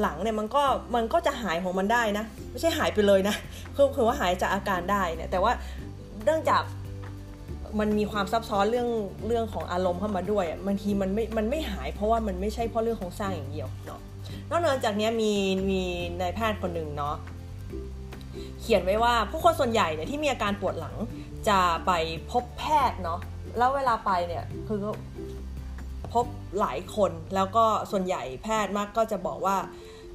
หลังเนี่ยมันก็มันก็จะหายของมันได้นะ ไม่ใช่หายไปเลยนะคือคือว่าหายจากอาการได้เนี่ยแต่ว่าเนื่องจากมันมีความซับซ้อนเรื่องเรื่องของอารมณ์เข้ามาด้วยบางทีมันไม่มันไม่หายเพราะว่ามันไม่ใช่เพราะเรื่องของสร้างอย่างเดียวเนาะนอกจากนี้มีมีนายแพทย์คนหนึ่งเนาะเขียนไว้ว่าผู้คนส่วนใหญ่เนี่ยที่มีอาการปวดหลังจะไปพบแพทย์เนาะแล้วเวลาไปเนี่ยคือ พบหลายคน แล้วก็ส่วนใหญ่แพทย์มากก็จะบอกว่า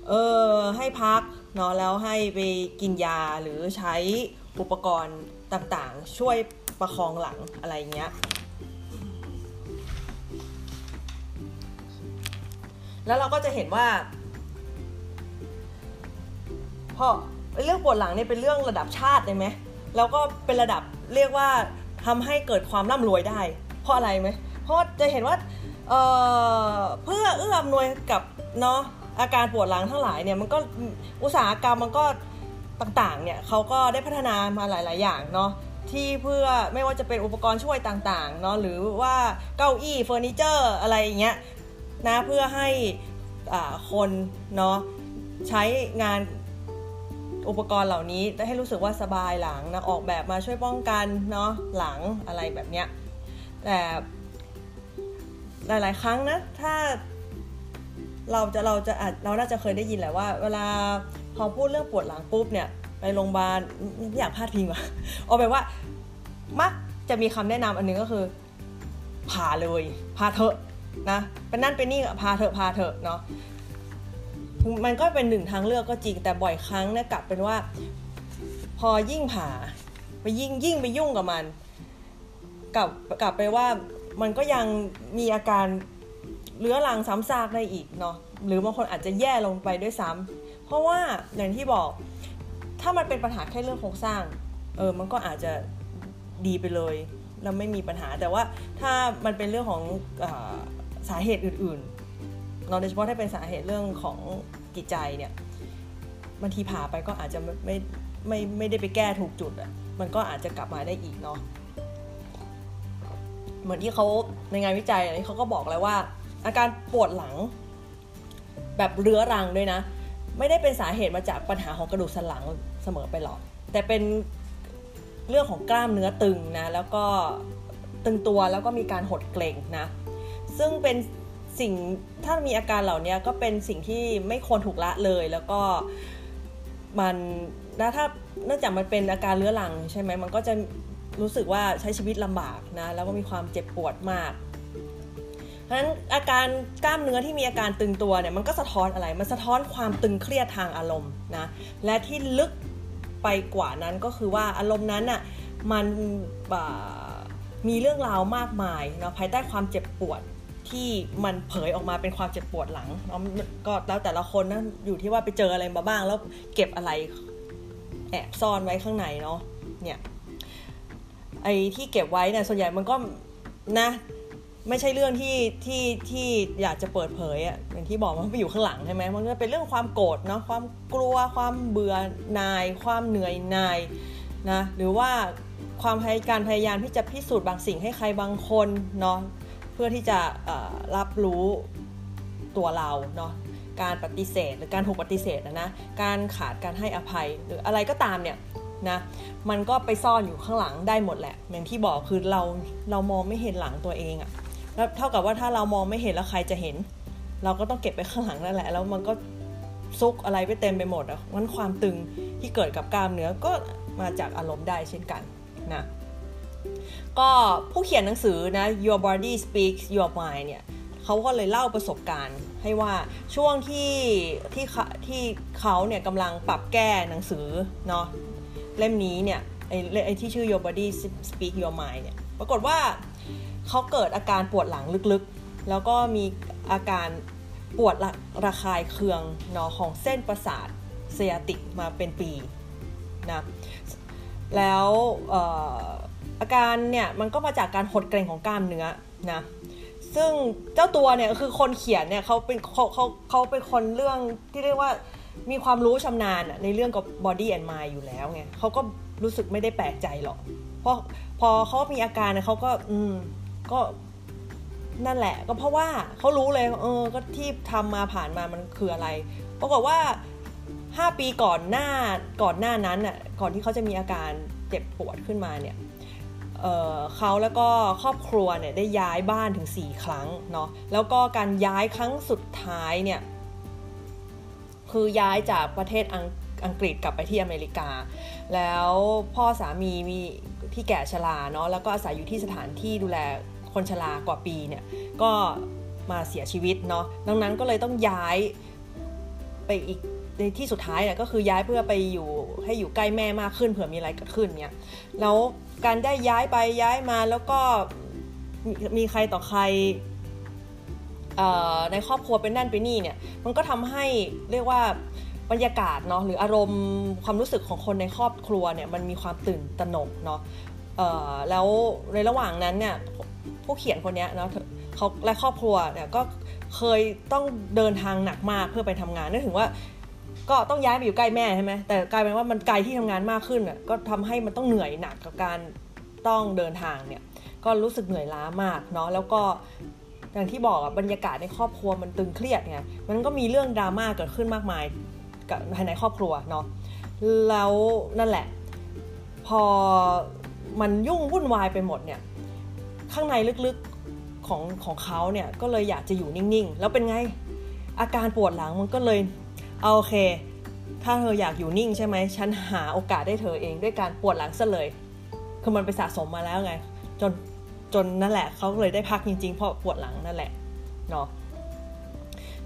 เออให้พักเนาะแล้วให้ไปกินยาหรือใช้อุปกรณ์ต่างๆ ช่วยประคองหลังอะไรเงี้ยแล้วเราก็จะเห็นว่าพราะเรื่องปวดหลังเนี่ยเป็นเรื่องระดับชาติเลยไหมแล้วก็เป็นระดับเรียกว่าทำให้เกิดความร่ำรวยได้ เพราะอะไรไหมเพราะจะเห็นว่า เเพื่อเอื้ออำนวยกับเนาะอาการปวดหลังทั้งหลายเนี่ยมันก็อุตสาหกรรมมันก็ต่างๆเนี่ยเขาก็ได้พัฒนามาหลาย ๆ อย่างเนาะที่เพื่อไม่ว่าจะเป็นอุปกรณ์ช่วยต่างๆเนาะหรือว่าเก้าอี้เฟอร์นิเจอร์อะไรอย่างเงี้ยนะเพื่อให้คนเนาะใช้งานอุปกรณ์เหล่านี้ให้รู้สึกว่าสบายหลังนะออกแบบมาช่วยป้องกันเนาะหลังอะไรแบบเนี้ยแต่ หลาย ๆ ครั้งนะ ถ้าเราจะเราจะอาจเราน่าจะเคยได้ยินแหละว่า เวลาพอพูดเรื่องปวดหลังปุ๊บเนี่ยไปโรงพยาบาลไม่อยากพลาดพิงว่ะเอาไปว่ามักจะมีคำแนะนำอันนึงก็คือพาเลยพาเถอะนะเป็นนั่นเป็นนี่พาเถอะพาเถอะเนาะมันก็เป็นหนึ่งทางเลือกก็จริงแต่บ่อยครั้งเนี่ยกลับเป็นว่า พอยิ่งผ่าไปยิ่งยิ่งไปยุ่งกับมันกลับกลับไปว่า มันก็ยังมีอาการเรื้อรังซ้ำซากได้อีกเนาะหรือบางคนอาจจะแย่ลงไปด้วยซ้ำเพราะว่าอย่างที่บอกถ้ามันเป็นปัญหาแค่เรื่องโครงสร้างเออมันก็อาจจะดีไปเลยแล้วไม่มีปัญหาแต่ว่าถ้ามันเป็นเรื่องของอสาเหตุอื่นๆเราโดยเฉพาะถ้าเป็นสาเหตุเรื่องของจิตใจเนี่ยบางทีผ่าไปก็อาจจะไม่ไม่ไม่ได้ไปแก้ถูกจุดอะมันก็อาจจะกลับมาได้อีกเนาะ เหมือนที่เขาในงานวิจัยอะไรเขาก็บอกแล้วว่า อาการปวดหลัง แบบเรื้อรังด้วยนะ ไม่ได้เป็นสาเหตุมาจากปัญหาของกระดูกสันหลังเสมอไปหรอก แต่เป็นเรื่องของกล้ามเนื้อตึงนะ แล้วก็ตึงตัวแล้วก็มีการหดเกร็งนะ ซึ่งเป็นสิ่งถ้ามีอาการเหล่านี้ก็เป็นสิ่งที่ไม่ควรถูกละเลยแล้วก็มันนะถ้าเนื่องจากมันเป็นอาการเรื้อรังใช่ไหมมันก็จะ รู้สึกว่าใช้ชีวิตลำบากนะแล้วก็มีความเจ็บปวดมากเพราะฉะนั้นอาการกล้ามเนื้อที่มีอาการตึงตัวเนี่ยมันก็สะท้อนอะไร มันสะท้อนความตึงเครียดทางอารมณ์นะและที่ลึกไปกว่านั้นก็คือว่าอารมณ์นั้นอะมันมีเรื่องราวมากมายเนาะภายใต้ความเจ็บปวดที่มันเผยออกมาเป็นความเจ็บปวดหลังเนาะก็แล้วแต่ละคนนะอยู่ที่ว่าไปเจออะไรมาบ้าง แล้วเก็บอะไรแอบซ่อนไว้ข้างในเนาะเนี่ย ไอ้ที่เก็บไว้เนี่ยส่วนใหญ่มันก็นะ ไม่ใช่เรื่องที่ที่ที่อยากจะเปิดเผยอะอย่างที่บอกมันไปอยู่ข้างหลังใช่ไหมมันก็เป็นเรื่องความโกรธเนาะความกลัวความเบื่อนาย ความเหนื่อยนายนะหรือว่าความพยการพยายามที่จะพิสูจน์บางสิ่งให้ใครบางคนเนาะเพื่อที่จะรับรู้ตัวเราเนาะการปฏิเสธ หรือการถูกปฏิเสธนะนะการขาดการให้อภัยหรืออะไรก็ตามเนี่ย นะมันก็ไปซ่อนอยู่ข้างหลังได้หมดแหละ อย่างที่บอกคือเราเรามองไม่เห็นหลังตัวเองอะแล้วเท่ากับว่าถ้าเรามองไม่เห็นแล้วใครจะเห็น เราก็ต้องเก็บไปข้างหลังนั่นแหละ แล้วมันก็ซุกอะไรไปเต็มไปหมดอะมันความตึงที่เกิดกับกล้ามเนื้อก็มาจากอารมณ์ได้เช่นกันนะก็ผู้เขียนหนังสือนะ Your Body Speaks Your Mind เนี่ยเขาก็เลยเล่าประสบการณ์ให้ว่าช่วงที่ที่ที่เขาเนี่ยกำลังปรับแก้หนังสือเนาะ เล่มนี้เนี่ยไอ้ไอ้ที่ชื่อ Your Body Speak Your Mind เนี่ยปรากฏว่าเขาเกิดอาการปวดหลังลึกๆ แล้วก็มีอาการปวดระคายเคืองเนาะของเส้นประสาทเซียติกมาเป็นปีนะแล้วอาการเนี่ยมันก็มาจากการหดเกร็งของกล้ามเนื้อนะซึ่งเจ้าตัวเนี่ยคือคนเขียนเนี่ยเขาเป็นเขาเขาเขาเป็นคนเรื่องที่เรียกว่า มีความรู้ชำนาญในเรื่องกับ body and mind อยู่แล้วไงเขาก็รู้สึกไม่ได้แปลกใจหรอกเพราะพอเขามีอาการเขาก็ อืม ก็นั่นแหละ ก็เพราะว่าเขารู้เลย เออ ก็ที่ทำมาผ่านมามันคืออะไรปรากฏว่า 5 ปีก่อนหน้าก่อนหน้านั้นน่ะ ก่อนที่เขาจะมีอาการเจ็บปวดขึ้นมาเนี่ยเเขาแล้วก็ครอบครัวเนี่ยได้ย้ายบ้านถึง 4 ครั้งเนาะแล้วก็การย้ายครั้งสุดท้ายเนี่ย คือย้ายจากประเทศอังอังกฤษกลับไปที่อเมริกา แล้วพ่อสามีมีที่แก่ชราเนาะแล้วก็อาศัยอยู่ที่สถานที่ดูแลคนชรากว่าปีเนี่ยก็มาเสียชีวิตเนาะดังนั้นก็เลยต้องย้ายไปอีกในที่สุดท้ายเนี่ยก็คือย้ายเพื่อไปอยู่ให้อยู่ใกล้แม่มากขึ้นเผื่อมีอะไรเกิดขึ้นเนี่ยแล้วการได้ย้ายไปย้ายมาแล้วก็มีใครต่อใคร ในครอบครัวเป็นนั่นเป็นนี่เนี่ยมันก็ทำให้เรียกว่าบรรยากาศเนาะหรืออารมณ์ความรู้สึกของคนในครอบครัวเนี่ยมันมีความตื่นตระหนกเนาะแล้วในระหว่างนั้นเนี่ยผู้เขียนคนนี้เนาะเขาและครอบครัวเนี่ยก็เคยต้องเดินทางหนักมากเพื่อไปทำงานนึกถึงว่าก็ต้องย้ายไปอยู่ใกล้แม่ใช่ไหมแต่กลายเป็นว่ามันไกลที่ทำงานมากขึ้นอะก็ทำให้มันต้องเหนื่อยหนักกับการต้องเดินทางเนี่ยก็รู้สึกเหนื่อยล้ามากเนาะแล้วก็ อย่างที่บอกอะบรรยากาศในครอบครัวมันตึงเครียดไงมันก็มีเรื่องดราม่าเกิดขึ้นมากมายกับภายในครอบครัวเนาะแล้วนั่นแหละ พอมันยุ่งวุ่นวายไปหมดเนี่ยข้างในลึกๆของของเขาเนี่ยก็เลยอยากจะอยู่นิ่งๆ แล้วเป็นไงอาการปวดหลังมันก็เลยเอาโอเค ถ้าเธออยากอยู่นิ่งใช่ไหมฉันหาโอกาสได้เธอเองด้วยการปวดหลังซะเลยคือมันไปสะสมมาแล้วไง จน จนนั่นแหละเขาเลยได้พักจริงๆ เพราะปวดหลังนั่นแหละเนาะ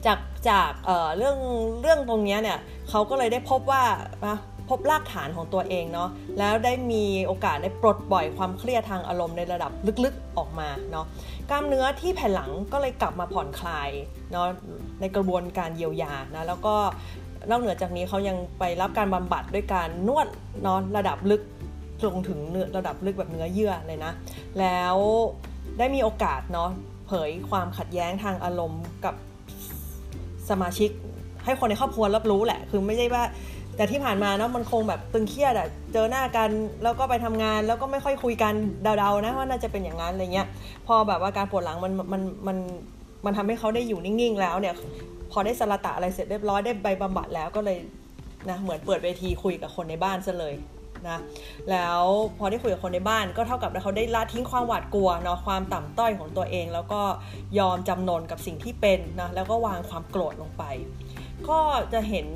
จากจากเเรื่องเรื่องตรงนี้เนี่ยเขาก็เลยได้พบว่าพบรากฐานของตัวเองเนาะแล้วได้มีโอกาสได้ปลดปล่อยความเครียดทางอารมณ์ในระดับลึกๆออกมาเนาะกล้ามเนื้อที่แผ่นหลังก็เลยกลับมาผ่อนคลายเนาะในกระบวนการเยียวยานะแล้วก็นอกเหนือจากนี้เขายังไปรับการบำบัดด้วยการนวดเนาะระดับลึก ลงถึงเนื้อระดับลึกแบบเนื้อเยื่อเลยนะ แล้วได้มีโอกาสเนาะเผยความขัดแย้งทางอารมณ์กับสมาชิก ให้คนในครอบครัวรับรู้แหละ คือไม่ใช่ว่าแต่ที่ผ่านมาเนาะมันคงแบบตึงเครียดอะเจอหน้ากันแล้วก็ไปทำงานแล้วก็ไม่ค่อยคุยกันเดาๆนะว่าน่าจะเป็นอย่างนั้นอะไรเงี้ยพอแบบว่าการปวดหลังมันมันมันมันทำให้เขาได้อยู่นิ่งๆแล้วเนี่ย พอได้สละตะอะไรเสร็จเรียบร้อยได้ใบบำบัดแล้วก็เลยนะเหมือนเปิดเวทีคุยกับคนในบ้านซะเลย นะ แล้วพอได้คุยกับคนในบ้านก็เท่ากับเขาได้ละทิ้งความหวาดกลัวเนาะความต่ำต้อยของตัวเอง แล้วก็ยอมจำนนกับสิ่งที่เป็นนะแล้วก็วางความโกรธลงไป ก็จะเห็น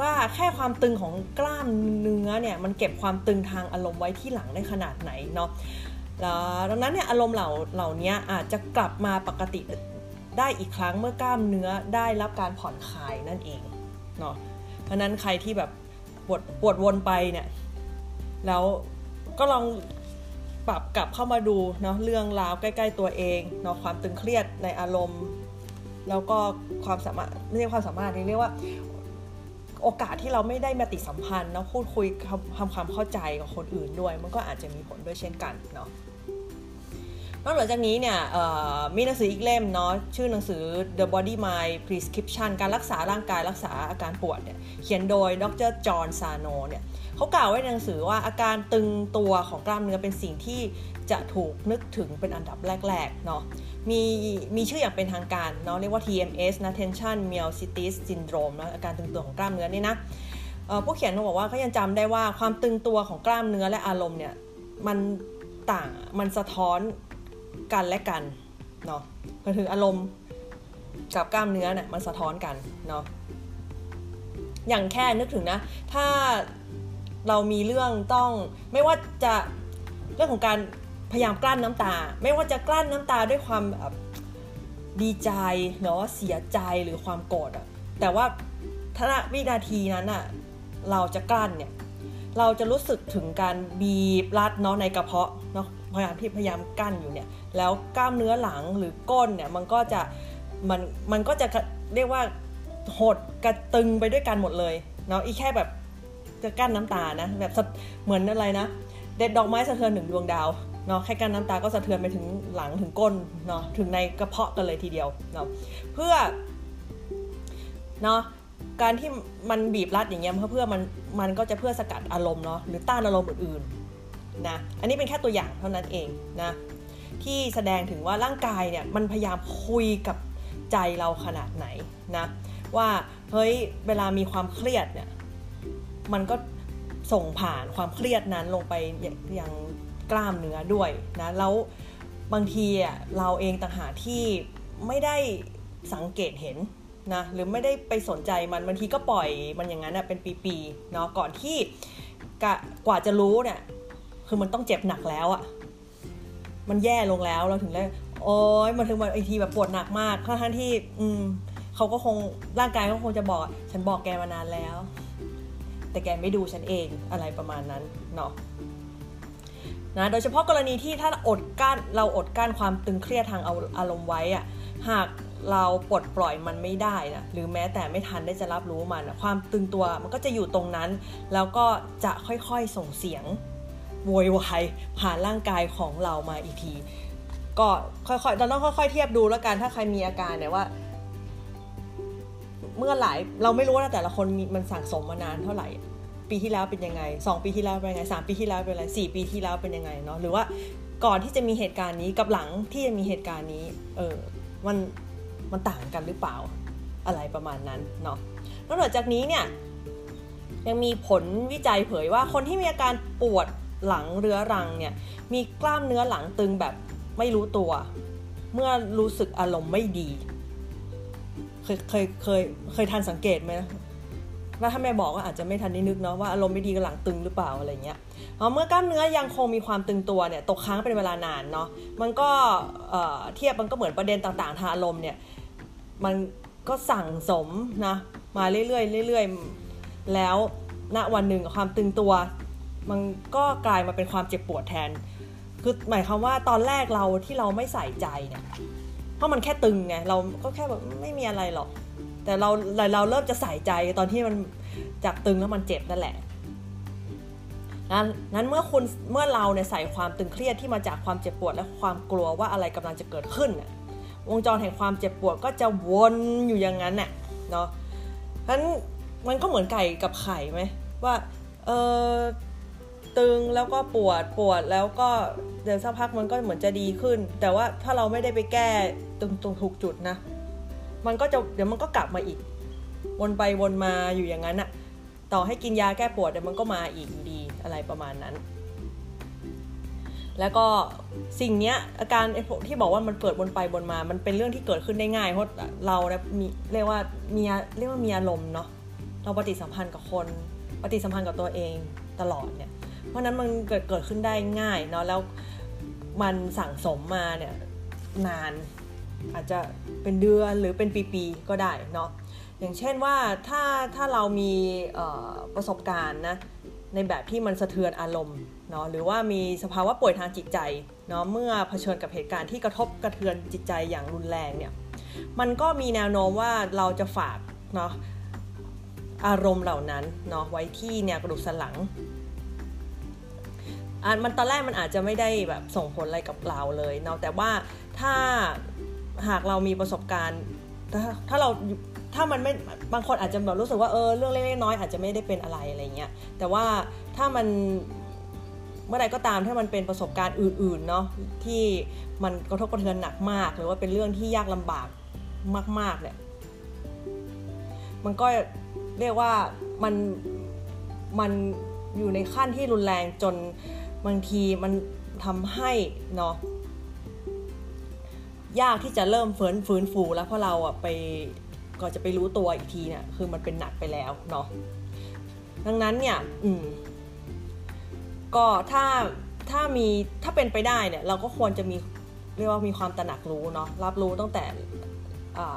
ว่าแค่ความตึงของกล้ามเนื้อเนี่ยมันเก็บความตึงทางอารมณ์ไว้ที่หลังได้ขนาดไหนเนาะแล้วดังนั้นเนี่ยอารมณ์เหล่าเหล่านี้อาจจะกลับมาปกติได้อีกครั้งเมื่อกล้ามเนื้อได้รับการผ่อนคลายนั่นเองเนาะเพราะนั้นใครที่แบบปวดปวดวนไปเนี่ย แล้วก็ลองปรับกลับเข้ามาดูเนาะเรื่องราวใกล้ ๆ ตัวเองเนาะความตึงเครียดในอารมณ์ แล้วก็ความสามารถไม่ใช่ความสามารถเรียกว่าโอกาสที่เราไม่ได้มาติสัมพันธ์เนาะพูดคุยทำความเข้าใจกับคนอื่นด้วย มันก็อาจจะมีผลด้วยเช่นกันเนาะนอกจากนี้เนี่ยมีหนังสืออีกเล่มเนาะชื่อหนังสือ The Body Mind Prescription การรักษาร่างกายรักษาอาการปวดเนี่ยเขียนโดยดรจอห์นซาโนเนี่ย เขากล่าวไว้ในหนังสือว่าอาการตึงตัวของกล้ามเนื้อเป็นสิ่งที่จะถูกนึกถึงเป็นอันดับแรกๆเนาะมีมีชื่ออย่างเป็นทางการเนาะเรียกว่า TMS นะ Tension Myositis Syndrome นะอาการตึงตัวของกล้ามเนื้อนี่นะผู้เขียนเขาบอกว่าเขายังจำได้ว่าความตึงตัวของกล้ามเนื้อและอารมณ์เนี่ยมันต่างมันสะท้อนกันและกันเนาะก็คืออารมณ์กับกล้ามเนื้อเนี่ยมันสะท้อนกันเนาะอย่างแค่นึกถึงนะ ถ้า เรามีเรื่องต้องไม่ว่าจะเรื่องของการพยายามกลั้นน้ำตา ไม่ว่าจะกลั้นน้ำตาด้วยความแบบดีใจหรือว่าเสียใจหรือความโกรธอะแต่ว่าถ้าวินาทีนั้นอะเราจะกลั้นเนี่ยเราจะรู้สึกถึงการบีบรัดเนาะในกระเพาะเนาะพยายามที่พยายามกั้นอยู่เนี่ยแล้วกล้ามเนื้อหลังหรือก้นเนี่ยมันก็จะมันมันก็จะเรียกว่าหดกระตึงไปด้วยกันหมดเลยเนาะอีแค่แบบ จะกั้นน้ำตานะ แบบเหมือนอะไรนะ เด็ดดอกไม้สะเทือนหนึ่งดวงดาวเนาะแค่กั้นน้ำตาก็สะเทือนไปถึงหลังถึงก้นเนาะถึงในกระเพาะกันเลยทีเดียวเนาะเพื่อเนาะการที่มันบีบรัดอย่างเงี้ยเพื่อเพื่อมันมันก็จะเพื่อสกัดอารมณ์เนาะหรือต้านอารมณ์อื่นๆนะอันนี้เป็นแค่ตัวอย่างเท่านั้นเองนะที่แสดงถึงว่าร่างกายเนี่ยมันพยายามคุยกับใจเราขนาดไหนนะว่าเฮ้ยเวลามีความเครียดเนี่ย มันก็ส่งผ่านความเครียดนั้นลงไปยังกล้ามเนื้อด้วยนะแล้วบางทีอะเราเองต่างหากที่ไม่ได้สังเกตเห็นนะหรือไม่ได้ไปสนใจมันบางทีก็ปล่อยมันอย่างนั้นเป็นปีๆเนาะก่อนที่กว่าจะรู้เนี่ยคือมันต้องเจ็บหนักแล้วอะมันแย่ลงแล้วเราถึงได้โอ้ยมาถึงวันไอทีแบบปวดหนักมากทั้งที่ อืมเขาก็คงร่างกายก็คงจะบอก ฉันบอกแกมานานแล้ว แต่แกไม่ดูฉันเองอะไรประมาณนั้นเนาะนะโดยเฉพาะกรณีที่ถ้าอดกั้นเราอดกั้นความตึงเครียดทางอารมณ์ไว้อะหากเราปลดปล่อยมันไม่ได้นะหรือแม้แต่ไม่ทันได้จะรับรู้มันนะความตึงตัวมันก็จะอยู่ตรงนั้น แล้วก็จะค่อยๆส่งเสียงโวยวายผ่านร่างกายของเรามาอีกที ก็ค่อยๆเราต้องค่อย ๆ เทียบดูแล้วกันถ้าใครมีอาการเนี่ยว่า เมื่อหลายเราไม่รู้นะแต่ละคนมันสั่งสมมานานเท่าไหร่ ปีที่แล้วเป็นยังไงสองปีที่แล้วเป็นยังไงสามปีที่แล้วเป็นอะไรสี่ปีที่แล้วเป็นยังไงเนาะหรือว่าก่อนที่จะมีเหตุการณ์นี้กับหลังที่จะมีเหตุการณ์นี้เออมันมันต่างกันหรือเปล่าอะไรประมาณนั้นเนาะนอกจากนี้เนี่ยยังมีผลวิจัยเผยว่าคนที่มีอาการปวดหลังเรื้อรังเนี่ยมีกล้ามเนื้อหลังตึงแบบไม่รู้ตัว เมื่อรู้สึกอารมณ์ไม่ดี ยเคยเคยเคยทันสังเกตไหมว่าถ้าแม่บอกก็อาจจะไม่ทันได้นึกเนาะว่าอารมณ์ไม่ดีกับหลังตึงหรือเปล่าอะไรเงี้ยเมื่อกล้ามเนื้อยังคงมีความตึงตัวเนี่ยตกค้างเป็นเวลานานเนาะมันก็เทียบมันก็เหมือนประเด็นต่างๆทางอารมณ์เนี่ยมันก็สั่งสมนะมาเรื่อยๆเรื่อยๆแล้วณวันหนึ่งความตึงตัว มันก็กลายมาเป็นความเจ็บปวดแทน คือหมายความว่าตอนแรกเราที่เราไม่ใส่ใจเนี่ย ราะมันแค่ตึงไงเราก็แค่แบบไม่มีอะไรหรอก แต่เราเราเริ่มจะใส่ใจตอนที่มันจากตึงแล้วมันเจ็บนั่นแหละนั้นนั้นเมื่อคุณเมื่อเราเนี่ยใส่ความตึงเครียดที่มาจากความเจ็บปวดและความกลัวว่าอะไรกำลังจะเกิดขึ้นวงจรแห่งความเจ็บปวดก็จะวนอยู่อย่างนั้นน่ะเนาะนั้นมันก็เหมือนไก่กับไข่ไหมว่าเออ ตึงแล้วก็ปวดปวดแล้วก็เดี๋ยวสักพักมันก็เหมือนจะดีขึ้น แต่ว่าถ้าเราไม่ได้ไปแก้ตรงตรงถูกจุดนะ มันก็จะเดี๋ยวมันก็กลับมาอีก วนไปวนมาอยู่อย่างนั้นอะต่อให้กินยาแก้ปวดเดี๋ยวมันก็มาอีกอยู่ดีอะไรประมาณนั้น แล้วก็สิ่งนี้อาการที่บอกว่ามันเกิดบนไปบนมา มันเป็นเรื่องที่เกิดขึ้นได้ง่ายเพราะเราเนี่ยมีเรียกว่ามีเรียกว่ามีอารมณ์เนาะเราปฏิสัมพันธ์กับคน ปฏิสัมพันธ์กับตัวเองตลอดเนี่ย เพราะนั้นมันเกิดเกิดขึ้นได้ง่ายเนาะแล้วมันสั่งสมมาเนี่ยนานอาจจะเป็นเดือนหรือเป็นปีๆก็ได้เนาะอย่างเช่นว่าถ้าถ้าเรามีประสบการณ์นะในแบบที่มันสะเทือนอารมณ์เนาะหรือว่ามีสภาวะป่วยทางจิตใจเนาะเมื่อเผชิญกับเหตุการณ์ที่กระทบกระเทือนจิตใจอย่างรุนแรงเนี่ยมันก็มีแนวโน้มว่าเราจะฝากเนาะอารมณ์เหล่านั้นเนาะไว้ที่แนวกระดูกสันหลัง อะมันตอนแรกมันอาจจะไม่ได้แบบส่งผลอะไรกับเราเลยเนาะแต่ว่าถ้าหากเรามีประสบการณ์ ถ้าถ้าเราถ้ามันไม่บางคนอาจจะแบบรู้สึกว่าเออเรื่องเล็กๆน้อยอาจจะไม่ได้เป็นอะไรอะไรเงี้ยแต่ว่าถ้ามันเมื่อใดก็ตามถ้ามันเป็นประสบการณ์อื่นๆเนาะที่มันกระทบกระเทือนหนักมาก หรือว่าเป็นเรื่องที่ยากลำบากมาก ๆเนี่ยมันก็เรียกว่ามันมันอยู่ในขั้นที่รุนแรงจน บางทีมันทำให้เนาะยากที่จะเริ่มฟื้นฟื้นฟูแล้วเพราะเราอะไปก็จะไปรู้ตัวอีกทีเนี่ยคือมันเป็นหนักไปแล้วเนาะดังนั้นเนี่ยอืมก็ถ้าถ้ามีถ้าเป็นไปได้เนี่ยเราก็ควรจะมีเรียกว่ามีความตระหนักรู้เนาะรับรู้ตั้งแต่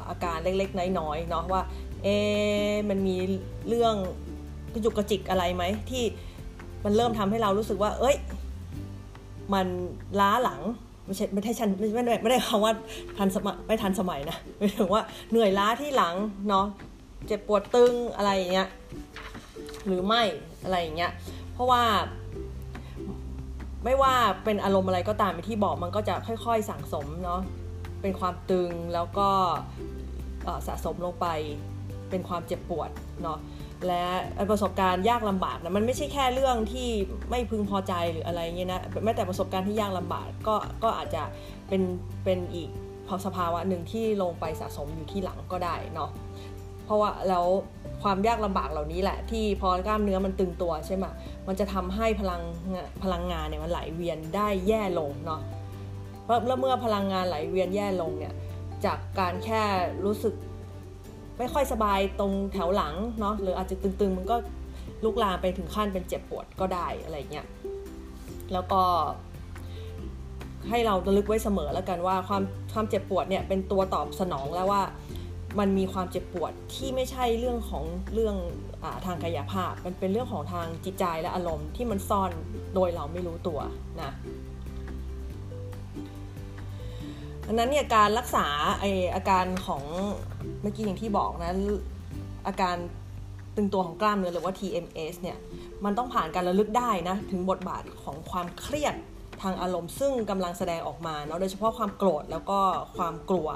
อาการเล็กๆ น้อยๆเนาะว่าเอมันมีเรื่องกระจุกกระจิกอะไรไหมที่ มันเริ่มทำให้เรารู้สึกว่า เอ้ย มันล้าหลังไม่ใช่ไม่ใช่ฉันไม่ได้ไม่ได้คำว่าทันสมัยไม่ทันสมัยนะหมายถึงว่าเหนื่อยล้าที่หลังเนาะเจ็บปวดตึงอะไรอย่างเงี้ยหรือไม่อะไรอย่างเงี้ยเพราะว่า ไม่ว่าเป็นอารมณ์อะไรก็ตามที่บอกมันก็จะค่อย ๆสั่งสมเนาะเป็นความตึงแล้วก็สะสมลงไปเป็นความเจ็บปวดเนาะ และประสบการณ์ยากลำบากนะมันไม่ใช่แค่เรื่องที่ไม่พึงพอใจหรืออะไรเงี้ยนะแม้แต่ประสบการณ์ที่ยากลำบากก็ก็อาจจะเป็นเป็นอีกสภาวะหนึ่งที่ลงไปสะสมอยู่ที่หลังก็ได้เนาะเพราะว่าแล้วความยากลำบากเหล่านี้แหละ ที่พอกล้ามเนื้อมันตึงตัวใช่ไหมมันจะทำให้พลังพลังงานเนี่ยมันไหลเวียนได้แย่ลงเนาะเพราะเมื่อพลังงานไหลเวียนแย่ลงเนี่ยจากการแค่รู้สึก ไม่ค่อยสบายตรงแถวหลังเนาะหรืออาจจะตึงๆ มันก็ลุกลามไปถึงขั้นเป็นเจ็บปวดก็ได้อะไรเงี้ยแล้วก็ให้เราระลึกไว้เสมอแล้วกันว่าความความเจ็บปวดเนี่ยเป็นตัวตอบสนองแล้วว่ามันมีความเจ็บปวดที่ไม่ใช่เรื่องของเรื่องอทางกายภาพ มันเป็นเรื่องของทางจิตใจและอารมณ์ที่มันซ่อนโดยเราไม่รู้ตัวนะ ดังนั้นเนี่ยการรักษาไออาการของเมื่อกี้อย่างที่บอกนะอาการตึงตัวของกล้ามเนื้อหรือว่า TMS เนี่ยมันต้องผ่านการระลึกได้นะถึงบทบาทของความเครียดทางอารมณ์ซึ่งกำลังแสดงออกมาเนาะโดยเฉพาะความโกรธแล้วก็ความกลัว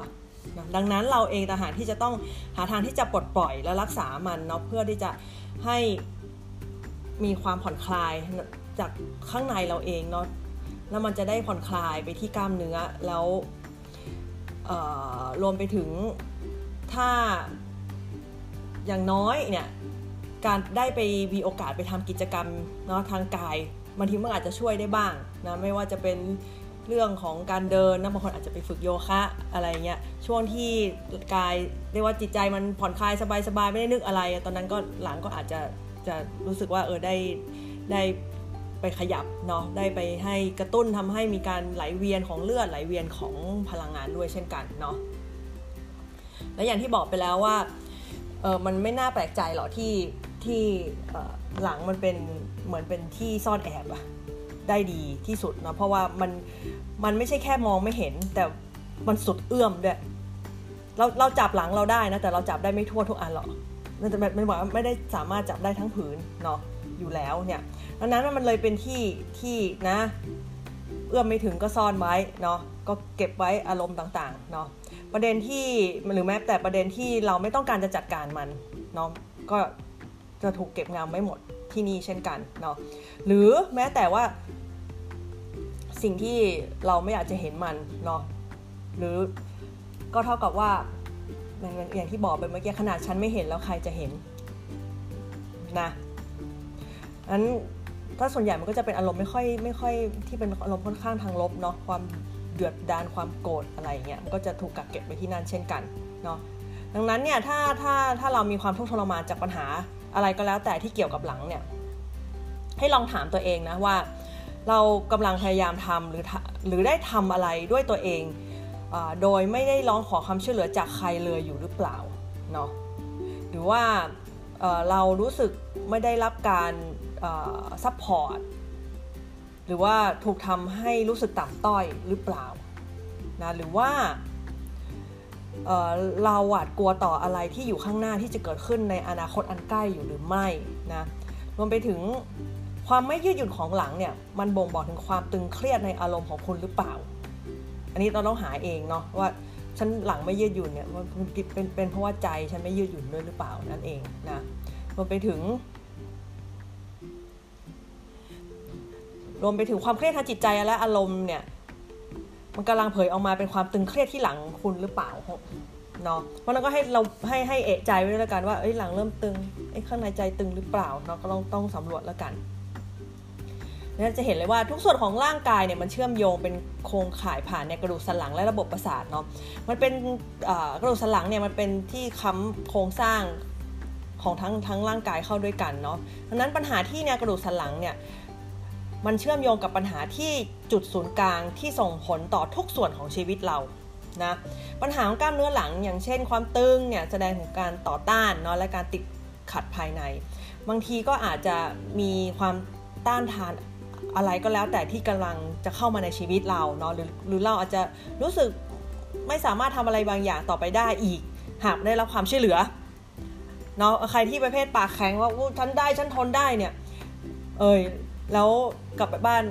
นะดังนั้นเราเองต่างหากที่จะต้องหาทางที่จะปลดปล่อยและรักษามันเนาะเพื่อที่จะให้มีความผ่อนคลายจากข้างในเราเองเนาะแล้วมันจะได้ผ่อนคลายไปที่กล้ามเนื้อแล้ว รวมไปถึงถ้าอย่างน้อยเนี่ยการได้ไปมีโอกาสไปทำกิจกรรมเนาะทางกายบางทีมันอาจจะช่วยได้บ้างนะไม่ว่าจะเป็นเรื่องของการเดินนะบางคนอาจจะไปฝึกโยคะอะไรเงี้ยช่วงที่กายเรียกว่าจิตใจมันผ่อนคลายสบายๆไม่ได้นึกอะไร ตอนนั้นก็หลังก็อาจจะจะรู้สึกว่าเออได้ได้ ไปขยับเนาะได้ไปให้กระตุ้นทำให้มีการไหลเวียนของเลือดไหลเวียนของพลังงานด้วยเช่นกันเนาะและอย่างที่บอกไปแล้วว่าเออมันไม่น่าแปลกใจหรอกที่ที่หลังมันเป็นเหมือนเป็นที่ซ่อนแอบอะได้ดีที่สุดนะเพราะว่ามันมันไม่ใช่แค่มองไม่เห็น แต่มันสุดเอื้อมด้วยเราเราจับหลังเราได้นะแต่เราจับได้ไม่ทั่วทุกอันหรอกนั่นจะไม่บอกไม่ได้สามารถจับได้ทั้งผืนเนาะ อยู่แล้วเนี่ยดังนั้นมันเลยเป็นที่ที่นะ เอื้อมไม่ถึงก็ซ่อนไว้เนาะก็เก็บไว้อารมณ์ต่างๆเนาะประเด็นที่หรือแม้แต่ประเด็นที่เราไม่ต้องการจะจัดการมันเนาะก็จะถูกเก็บงำไว้หมดที่นี่เช่นกันเนาะหรือแม้แต่ว่า สิ่งที่เราไม่อยากจะเห็นมันเนาะหรือก็เท่ากับว่าอย่างที่บอกไปเมื่อกี้ขนาดฉันไม่เห็นแล้วใครจะเห็นนะ นั้นถ้าส่วนใหญ่มันก็จะเป็นอารมณ์ไม่ค่อยไม่ค่อยที่เป็นอารมณ์ค่อนข้างทางลบเนาะความเดือดดานความโกรธอะไรเงี้ยมันก็จะถูกกักเก็บไว้ที่นั่นเช่นกันเนาะดังนั้นเนี่ยถ้าถ้าถ้าเรามีความทุกข์ทรมานจากปัญหาอะไรก็แล้วแต่ที่เกี่ยวกับหลังเนี่ยให้ลองถามตัวเองนะว่า เรากำลังพยายามทำหรือหรือได้ทำอะไรด้วยตัวเองอโดยไม่ได้ร้องขอความช่วยเหลือจากใครเลยอยู่หรือเปล่าเนาะหรือว่าเเรารู้สึกไม่ได้รับการ support หรือว่าถูกทำให้รู้สึกต่ำต้อยหรือเปล่านะหรือว่าเเราหวาดกลัวต่ออะไรที่อยู่ข้างหน้าที่จะเกิดขึ้นในอนาคตอันใกล้อยู่หรือไม่นะรวมไปถึงความไม่ยืดหยุ่นของหลังเนี่ยมันบ่งบอกถึงความตึงเครียดในอารมณ์ของคุณหรือเปล่า อันนี้เราต้องหาเองเนาะว่าฉันหลังไม่ยืดหยุ่นเนี่ยมันเป็นเป็นเพราะว่าใจฉันไม่ยืดหยุ่นด้วยหรือเปล่านั่นเองนะรวมไปถึง รวมไปถึงความเครียดทางจิตใจและอารมณ์เนี่ยมันกำลังเผยออกมาเป็นความตึงเครียดที่หลังคุณหรือเปล่าเนาะเพราะนั้นก็ให้เราให้ให้เอะใจไว้แล้วกันว่าเอ้ยหลังเริ่มตึงไอ้ข้างในใจตึงหรือเปล่าเนาะก็ต้องต้องสำรวจแล้วกันนี่จะเห็นเลยว่าทุกส่วนของร่างกายเนี่ยมันเชื่อมโยงเป็นโครงข่ายผ่านในกระดูกสันหลังและระบบประสาทเนาะมันเป็นกระดูกสันหลังเนี่ยมันเป็นที่ค้ำโครงสร้างของทั้งทั้งร่างกายเข้าด้วยกันเนาะดังนั้นปัญหาที่เนี่ยกระดูกสันหลังเนี่ย มันเชื่อมโยงกับปัญหาที่จุดศูนย์กลางที่ส่งผลต่อทุกส่วนของชีวิตเรานะปัญหาของกล้ามเนื้อหลัง อย่างเช่น ความตึงเนี่ยแสดงถึงการต่อต้านเนาะและการติดขัดภายใน บางทีก็อาจจะมีความต้านทานอะไรก็แล้วแต่ที่กำลังจะเข้ามาในชีวิตเราเนาะหรือหรือเราอาจจะรู้สึกไม่สามารถทำอะไรบางอย่างต่อไปได้อีก หากได้รับความช่วยเหลือเนาะใครที่ประเภทปากแข็งว่าฉันได้ฉันทนได้เนี่ยเอย แล้วกลับไปบ้าน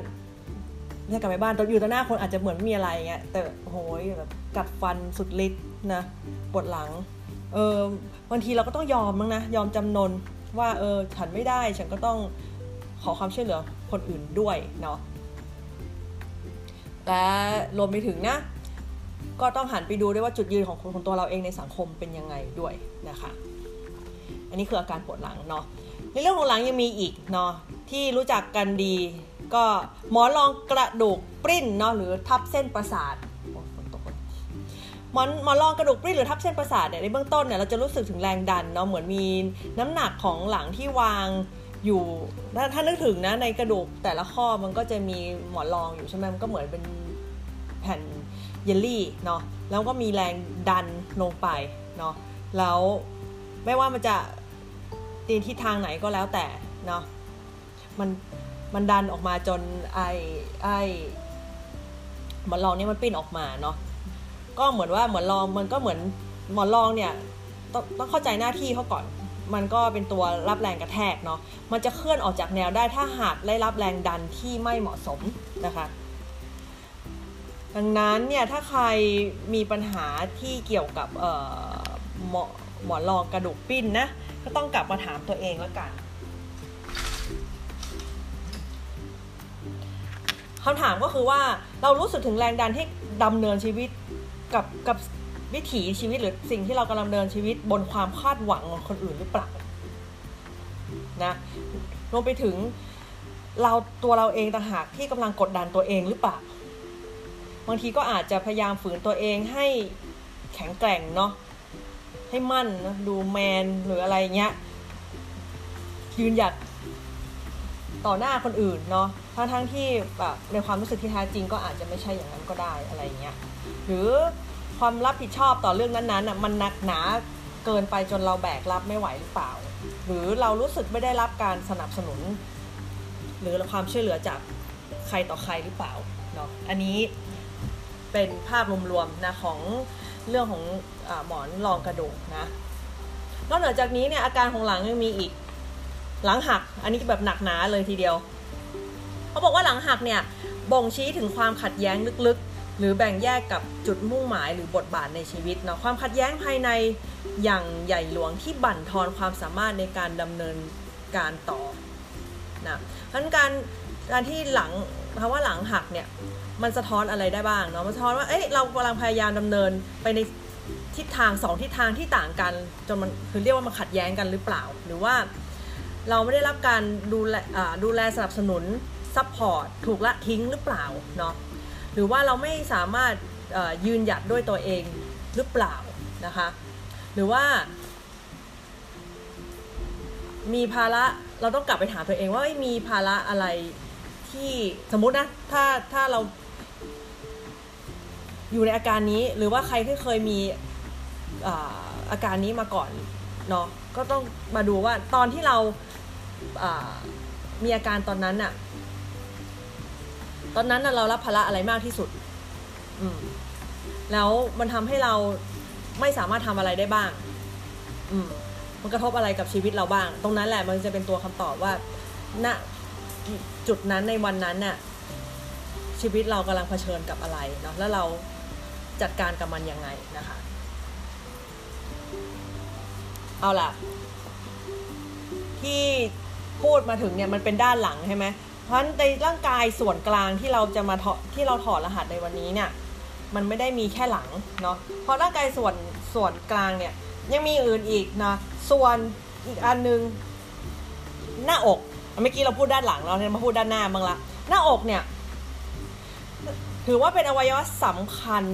เนี่ยกลับไปบ้านตอนอยู่ต่อหน้าคนอาจจะเหมือนมีอะไรเงี้ยแต่โหยแบบกัดฟันสุดฤทธิ์นะปวดหลังเออบางทีเราก็ต้องยอมมั้งนะยอมจำนนว่าเออฉันไม่ได้ฉันก็ต้องขอความช่วยเหลือคนอื่นด้วยเนาะและรวมไปถึงนะ ก็ต้องหันไปดูด้วยว่าจุดยืนของคนของตัวเราเองในสังคมเป็นยังไงด้วยนะคะ อันนี้คืออาการปวดหลังเนาะ ในเรื่องของหลังยังมีอีกเนาะที่รู้จักกันดี ก็หมอนรองกระดูกปริ้นเนาะหรือทับเส้นประสาทหมอนหมอนรองกระดูกปริ้นหรือทับเส้นประสาทเนี่ยในเบื้องต้นเนี่ยเราจะรู้สึกถึงแรงดันเนาะเหมือนมีน้ำหนักของหลังที่วางอยู่ถ้านึกถึงนะในกระดูกแต่ละข้อมันก็จะมีหมอนรองอยู่ใช่ไหมมันก็เหมือนเป็นแผ่นเยลลี่เนาะแล้วก็มีแรงดันลงไปเนาะแล้วไม่ว่ามันจะ ตีนทิศทางไหนก็แล้วแต่เนาะมันมันดันออกมาจนไอไอหมันลองเนี่ยมันปิ้นออกมาเนาะก็เหมือนว่าหมอนรองมันก็เหมือนหมอนรองเนี่ยต้องต้องเข้าใจหน้าที่เขาก่อน มันก็เป็นตัวรับแรงกระแทกเนาะมันจะเคลื่อนออกจากแนวได้ถ้าหากได้รับแรงดันที่ไม่เหมาะสมนะคะ ดังนั้นเนี่ยถ้าใครมีปัญหาที่เกี่ยวกับหมอหมอนรองกระดูกปิ้นนะ ก็ต้องกลับมาถามตัวเองแล้วกันคำถามก็คือว่าเรารู้สึกถึงแรงดันที่ดำเนินชีวิตกับกับวิถีชีวิตหรือสิ่งที่เรากำลังเดินชีวิตบนความคาดหวังของคนอื่นหรือเปล่านะรวมไปถึงเราตัวเราเองต่างหากที่กำลังกดดันตัวเองหรือเปล่าบางทีก็อาจจะพยายามฝืนตัวเองให้แข็งแกร่งเนาะ ให้มั่นนะดูแมนหรืออะไรเงี้ยยืนหยัดต่อหน้าคนอื่นเนาะทั้งทั้งที่แบบในความรู้สึกที่แท้จริงก็อาจจะไม่ใช่อย่างนั้นก็ได้อะไรเงี้ยหรือความรับผิดชอบต่อเรื่องนั้นๆอะมันหนักหนาเกินไปจนเราแบกรับไม่ไหวหรือเปล่า หรือเรารู้สึกไม่ได้รับการสนับสนุน หรือความช่วยเหลือจากใครต่อใครหรือเปล่าเนาะอันนี้เป็นภาพรวมๆนะของเรื่องของ หมอนรองกระดูกนะนอกจากนี้เนี่ยอาการของหลังยังมีอีกหลังหัก อันนี้แบบหนักหนาเลยทีเดียวเขาบอกว่าหลังหักเนี่ยบ่งชี้ถึงความขัดแย้งลึกๆ หรือแบ่งแยกกับจุดมุ่งหมายหรือบทบาทในชีวิตเนาะความขัดแย้งภายในอย่างใหญ่หลวงที่บั่นทอนความสามารถในการดำเนินการต่อนะทั้นการการที่หลังคำว่าหลังหักเนี่ยมันสะท้อนอะไรได้บ้างเนาะมันสะท้อนว่าเอ้ยเรากำลังพยายามดำเนินไปใน ทิศทางสองทิศทางที่ต่างกันจนมันคือเรียกว่ามันขัดแย้งกันหรือเปล่า หรือว่าเราไม่ได้รับการดูแลดูแลสนับสนุน support ถูกละทิ้งหรือเปล่าเนาะหรือว่าเราไม่สามารถยืนหยัดด้วยตัวเองหรือเปล่านะคะหรือว่า มีภาระเราต้องกลับไปถามตัวเองว่ามีภาระอะไรที่สมมตินะถ้าถ้าเราอยู่ในอาการนี้หรือว่าใครที่เคยมี อาการนี้มาก่อนเนาะก็ต้องมาดูว่าตอนที่เรามีอาการตอนนั้นอะตอนนั้นเรารับภาระอะไรมากที่สุด อืม แล้วมันทำให้เราไม่สามารถทำอะไรได้บ้าง อืม มันกระทบอะไรกับชีวิตเราบ้าง ตรงนั้นแหละมันจะเป็นตัวคำตอบว่า ณ จุดนั้นในวันนั้นน่ะ ชีวิตเรากำลังเผชิญกับอะไรเนาะ แล้วเราจัดการกับมันยังไงนะคะ เอาล่ะ ที่พูดมาถึงเนี่ยมันเป็นด้านหลังใช่ไหมเพราะในร่างกายส่วนกลางที่เราจะมาถอดที่เราถอดรหัสในวันนี้เนี่ย มันไม่ได้มีแค่หลังเนาะเพราะร่างกายส่วนส่วนกลางเนี่ย ยังมีอื่นอีกนะส่วนอีกอันนึงหน้าอกเมื่อกี้เราพูดด้านหลังเราเนี่ยมาพูดด้านหน้าบ้างละหน้าอกเนี่ย ถือว่าเป็นอวัยวะสำคัญ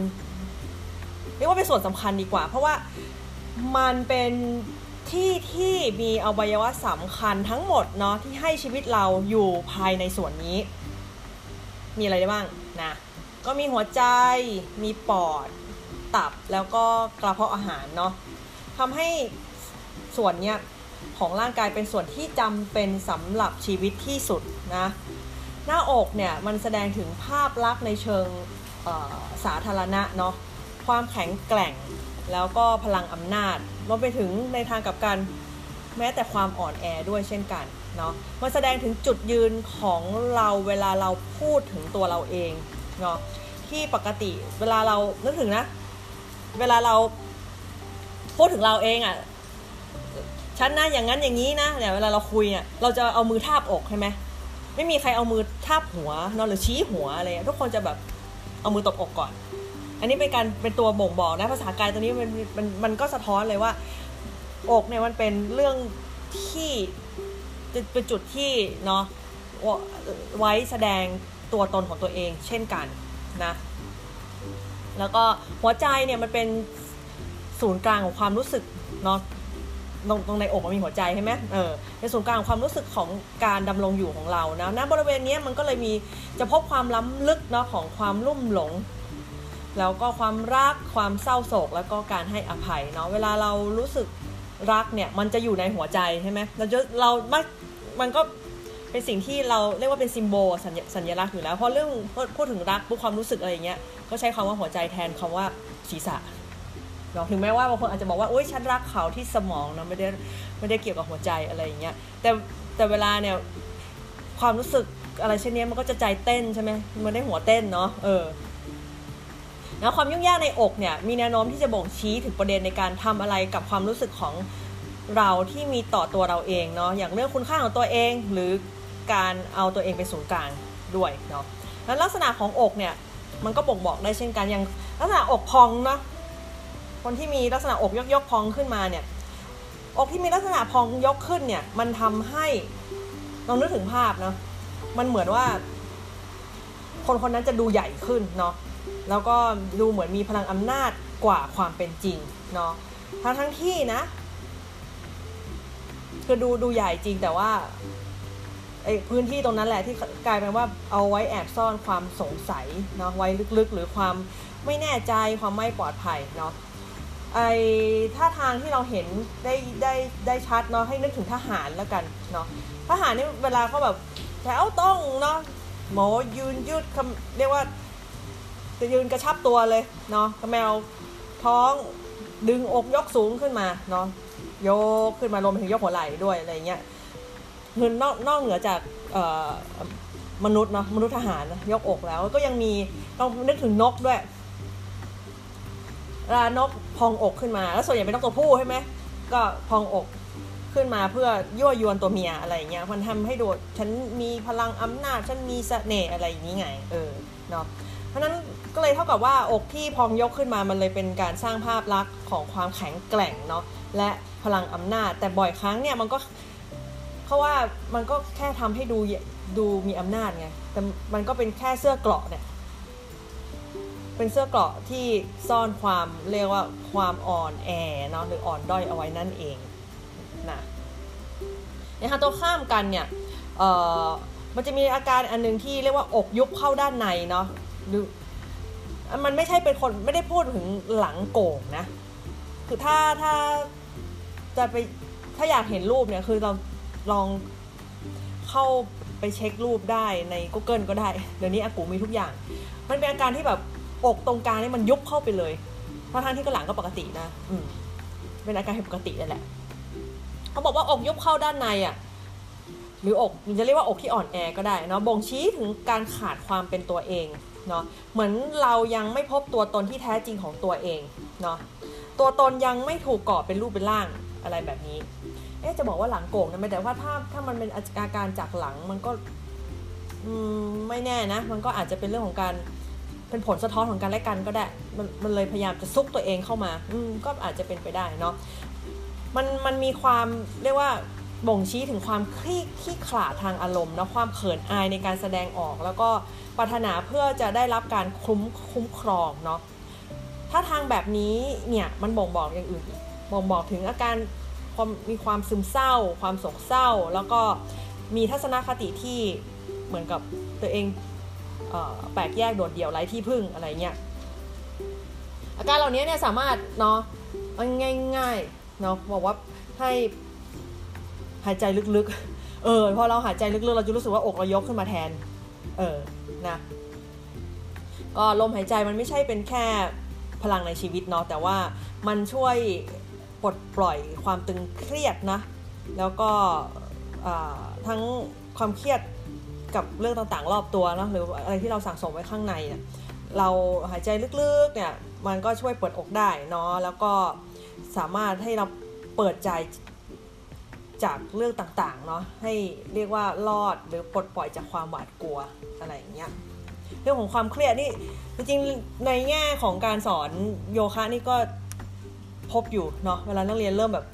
เรียกว่าเป็นส่วนสำคัญดีกว่า เพราะว่า มันเป็นที่ที่มีอวัยวะสำคัญทั้งหมดเนาะที่ให้ชีวิตเราอยู่ภายในส่วนนี้ มีอะไรได้บ้างนะ ก็มีหัวใจ มีปอด ตับแล้วก็กระเพาะอาหารเนาะทำให้ส่วนเนี้ยของร่างกายเป็นส่วนที่จำเป็นสำหรับชีวิตที่สุดนะ หน้าอกเนี่ยมันแสดงถึงภาพลักษณ์ในเชิงสาธารณะเนาะ ความแข็งแกร่ง แล้วก็พลังอำนาจรวมไปถึงในทางกับการแม้แต่ความอ่อนแอด้วยเช่นกันเนาะมันแสดงถึงจุดยืนของเราเวลาเราพูดถึงตัวเราเองเนาะที่ปกติเวลาเรานึกถึงนะ เวลาเราพูดถึงเราเองอะ่ะฉันนะอย่างนั้นอย่างนี้นะเนี่ยเวลาเราคุยเนี่ยเราจะเอามือทาบอกใช่ไหมไม่มีใครเอามือทาบหัวเนาะหรือชี้หัวอะไรทุกคนจะแบบเอามือตบอกก่อน อันนี้เป็นการเป็นตัวบ่งบอกนะภาษากายตัวนี้มันมันมันก็สะท้อนเลยว่า อกเนี่ยมันเป็นเรื่องที่เป็นจุดที่เนาะไว้แสดงตัวตนของตัวเองเช่นกันนะ แล้วก็หัวใจเนี่ยมันเป็นศูนย์กลางของความรู้สึกเนาะตรงตรงในอกมันมีหัวใจใช่ไหมเออในศูนย์กลางความรู้สึกของการดำรงอยู่ของเรานะณบริเวณนี้มันก็เลยมีจะพบความล้ำลึกเนาะของความลุ่มหลง แล้วก็ความรักความเศร้าโศกแล้วก็การให้อภัยเนาะเวลาเรารู้สึกรักเนี่ยมันจะอยู่ในหัวใจใช่ไหมเราจะเรามันมันก็เป็นสิ่งที่เราเรียกว่าเป็นซิมโบลสัญสัญลักษณ์อยู่แล้วเพราะเรื่องพูดถึงรักพูดความรู้สึกอะไรอย่างเงี้ยก็ใช้คำว่าหัวใจแทนคำว่าศีรษะเนาะถึงแม้ว่าบางคนอาจจะบอกว่าโอ๊ยฉันรักเขาที่สมองนะไม่ได้ไม่ได้เกี่ยวกับหัวใจอะไรอย่างเงี้ยแต่แต่เวลาเนี่ยความรู้สึกอะไรเช่นนี้มันก็จะใจเต้นใช่ไหมมันได้หัวเต้นเนาะเออ แล้วความยุ่งยากในอกเนี่ยมีแนวโน้มที่จะบ่งชี้ถึงประเด็นในการทำอะไรกับความรู้สึกของเราที่มีต่อตัวเราเองเนาะอย่างเรื่องคุณค่าของตัวเอง หรือการเอาตัวเองเป็นศูนย์กลางด้วยเนาะแล้วลักษณะของอกเนี่ยมันก็บ่งบอกได้เช่นกันอย่างลักษณะอกพองเนาะคนที่มีลักษณะอกยกยกพองขึ้นมาเนี่ยอกที่มีลักษณะพองยกขึ้นเนี่ยมันทำให้ลองนึกถึงภาพเนาะมันเหมือนว่า คนคนนั้นจะดูใหญ่ขึ้นเนาะ แล้วก็ดูเหมือนมีพลังอำนาจกว่าความเป็นจริงเนาะทั้งทั้งที่นะคือดูดูใหญ่จริงแต่ว่าไอ้พื้นที่ตรงนั้นแหละที่กลายเป็นว่าเอาไว้แอบซ่อนความสงสัยเนาะไว้ลึกๆ หรือความไม่แน่ใจความไม่ปลอดภัยเนาะไอ้ท่าทางที่เราเห็นได้ได้ได้ชัดเนาะให้นึกถึงทหารแล้วกันเนาะทหารนี่เวลาเขาแบบแถวต้องเนาะหมอยืนยืดเรียกว่า จะยืนกระชับตัวเลยเนาะแมวท้องดึงอกยกสูงขึ้นมาเนาะยกขึ้นมารวมถึงยกหัวไหล่ด้วยอะไรเงี้ยคือนอกนอกเหนือจากมนุษย์เนาะมนุษย์ทหารยกอกแล้ว ก็ยังมีต้องนึกถึงนกด้วยลานกพองอกขึ้นมาแล้วส่วนใหญ่เป็นนกตัวผู้ใช่ไหมก็พองอกขึ้นมาเพื่อยั่วยวนตัวเมียอะไรเงี้ยมันทำให้โดูฉันมีพลังอำนาจฉันมีเสน่ห์อะไรอย่างนี้ไงเออเนาะ เพราะนั้นก็เลยเท่ากับว่าอกที่พองยกขึ้นมามันเลยเป็นการสร้างภาพลักษณ์ของความแข็งแกร่งเนาะและพลังอำนาจ แต่บ่อยครั้งเนี่ยมันก็เพราะว่ามันก็แค่ทำให้ดูดูมีอำนาจไงแต่มันก็เป็นแค่เสื้อเกราะเนี่ยเป็นเสื้อเกราะที่ซ่อนความเรียกว่าความอ่อนแอเนาะหรืออ่อนด้อยเอาไว้นั่นเองนะนทางตัวข้ามกันเนี่ยมันจะมีอาการอันนึงที่เรียกว่าอกยุบเข้าด้านในเนาะ มันไม่ใช่เป็นคนไม่ได้พูดถึงหลังโก่งนะ คือถ้าถ้าจะไปถ้าอยากเห็นรูปเนี่ย คือเราลองเข้าไปเช็ครูปได้ใน Google ก็ได้ เดี๋ยวนี้อากูมีทุกอย่าง มันเป็นอาการที่แบบอกตรงกลางนี่มันยุบเข้าไปเลยเพราทั้งที่กระหลังก็ปกตินะอืมเป็นอาการปกตินั่นแหละเขาบอกว่าอกยุบเข้าด้านในอะหรืออกมันจะเรียกว่าอกที่อ่อนแอก็ได้เนาะบ่งชี้ถึงการขาดความเป็นตัวเอง เนาะเหมือนเรายังไม่พบตัวตนที่แท้จริงของตัวเองเนาะตัวตนยังไม่ถูกก่อเป็นรูปเป็นร่างอะไรแบบนี้ เอ๊จะบอกว่าหลังโก่งนะไม่แต่ว่าถ้าถ้ามันเป็นอาการจากหลังมันก็ไม่แน่นะ มันก็อาจจะเป็นเรื่องของการเป็นผลสะท้อนของการและกันก็ได้มันมันเลยพยายามจะซุกตัวเองเข้ามา อืมก็อาจจะเป็นไปได้เนาะมันมันมีความเรียกว่าบ่งชี้ถึงความคลี่ขี้ขลาดทางอารมณ์นะความเขินอายในการแสดงออกแล้วก็ ปรารถนาเพื่อจะได้รับการคุ้มคุ้มครองเนาะถ้าทางแบบนี้เนี่ยมันบ่งบอกอย่างอื่นบ่งบอกถึงอาการความมีความซึมเศร้า ความโศกเศร้า แล้วก็มีทัศนคติที่เหมือนกับตัวเองแปลกแยกโดดเดี่ยวไร้ที่พึ่งอะไรเงี้ยอาการเหล่านี้เนี่ยสามารถเนาะง่ายๆเนาะบอกว่าให้หายใจลึกๆ เออพอเราหายใจลึกๆ เราจะรู้สึกว่าอกเรายกขึ้นมาแทน เออ นะก็ลมหายใจมันไม่ใช่เป็นแค่พลังในชีวิตเนาะแต่ว่ามันช่วยปลดปล่อยความตึงเครียดนะ แล้วก็ทั้งความเครียดกับเรื่องต่างๆ รอบตัวนะหรืออะไรที่เราสั่งสมไว้ข้างในเนี่ยเราหายใจลึกๆเนี่ยมันก็ช่วยเปิดอกได้เนาะแล้วก็สามารถให้เราเปิดใจ จากเรื่องต่างๆเนาะให้เรียกว่ารอดหรือปลดปล่อยจากความหวาดกลัวอะไรอย่างเงี้ยเรื่องของความเครียดนี่จริงๆในแง่ของการสอนโยคะนี่ก็พบอยู่เนาะเวลานักเรียนเริ่มแบบ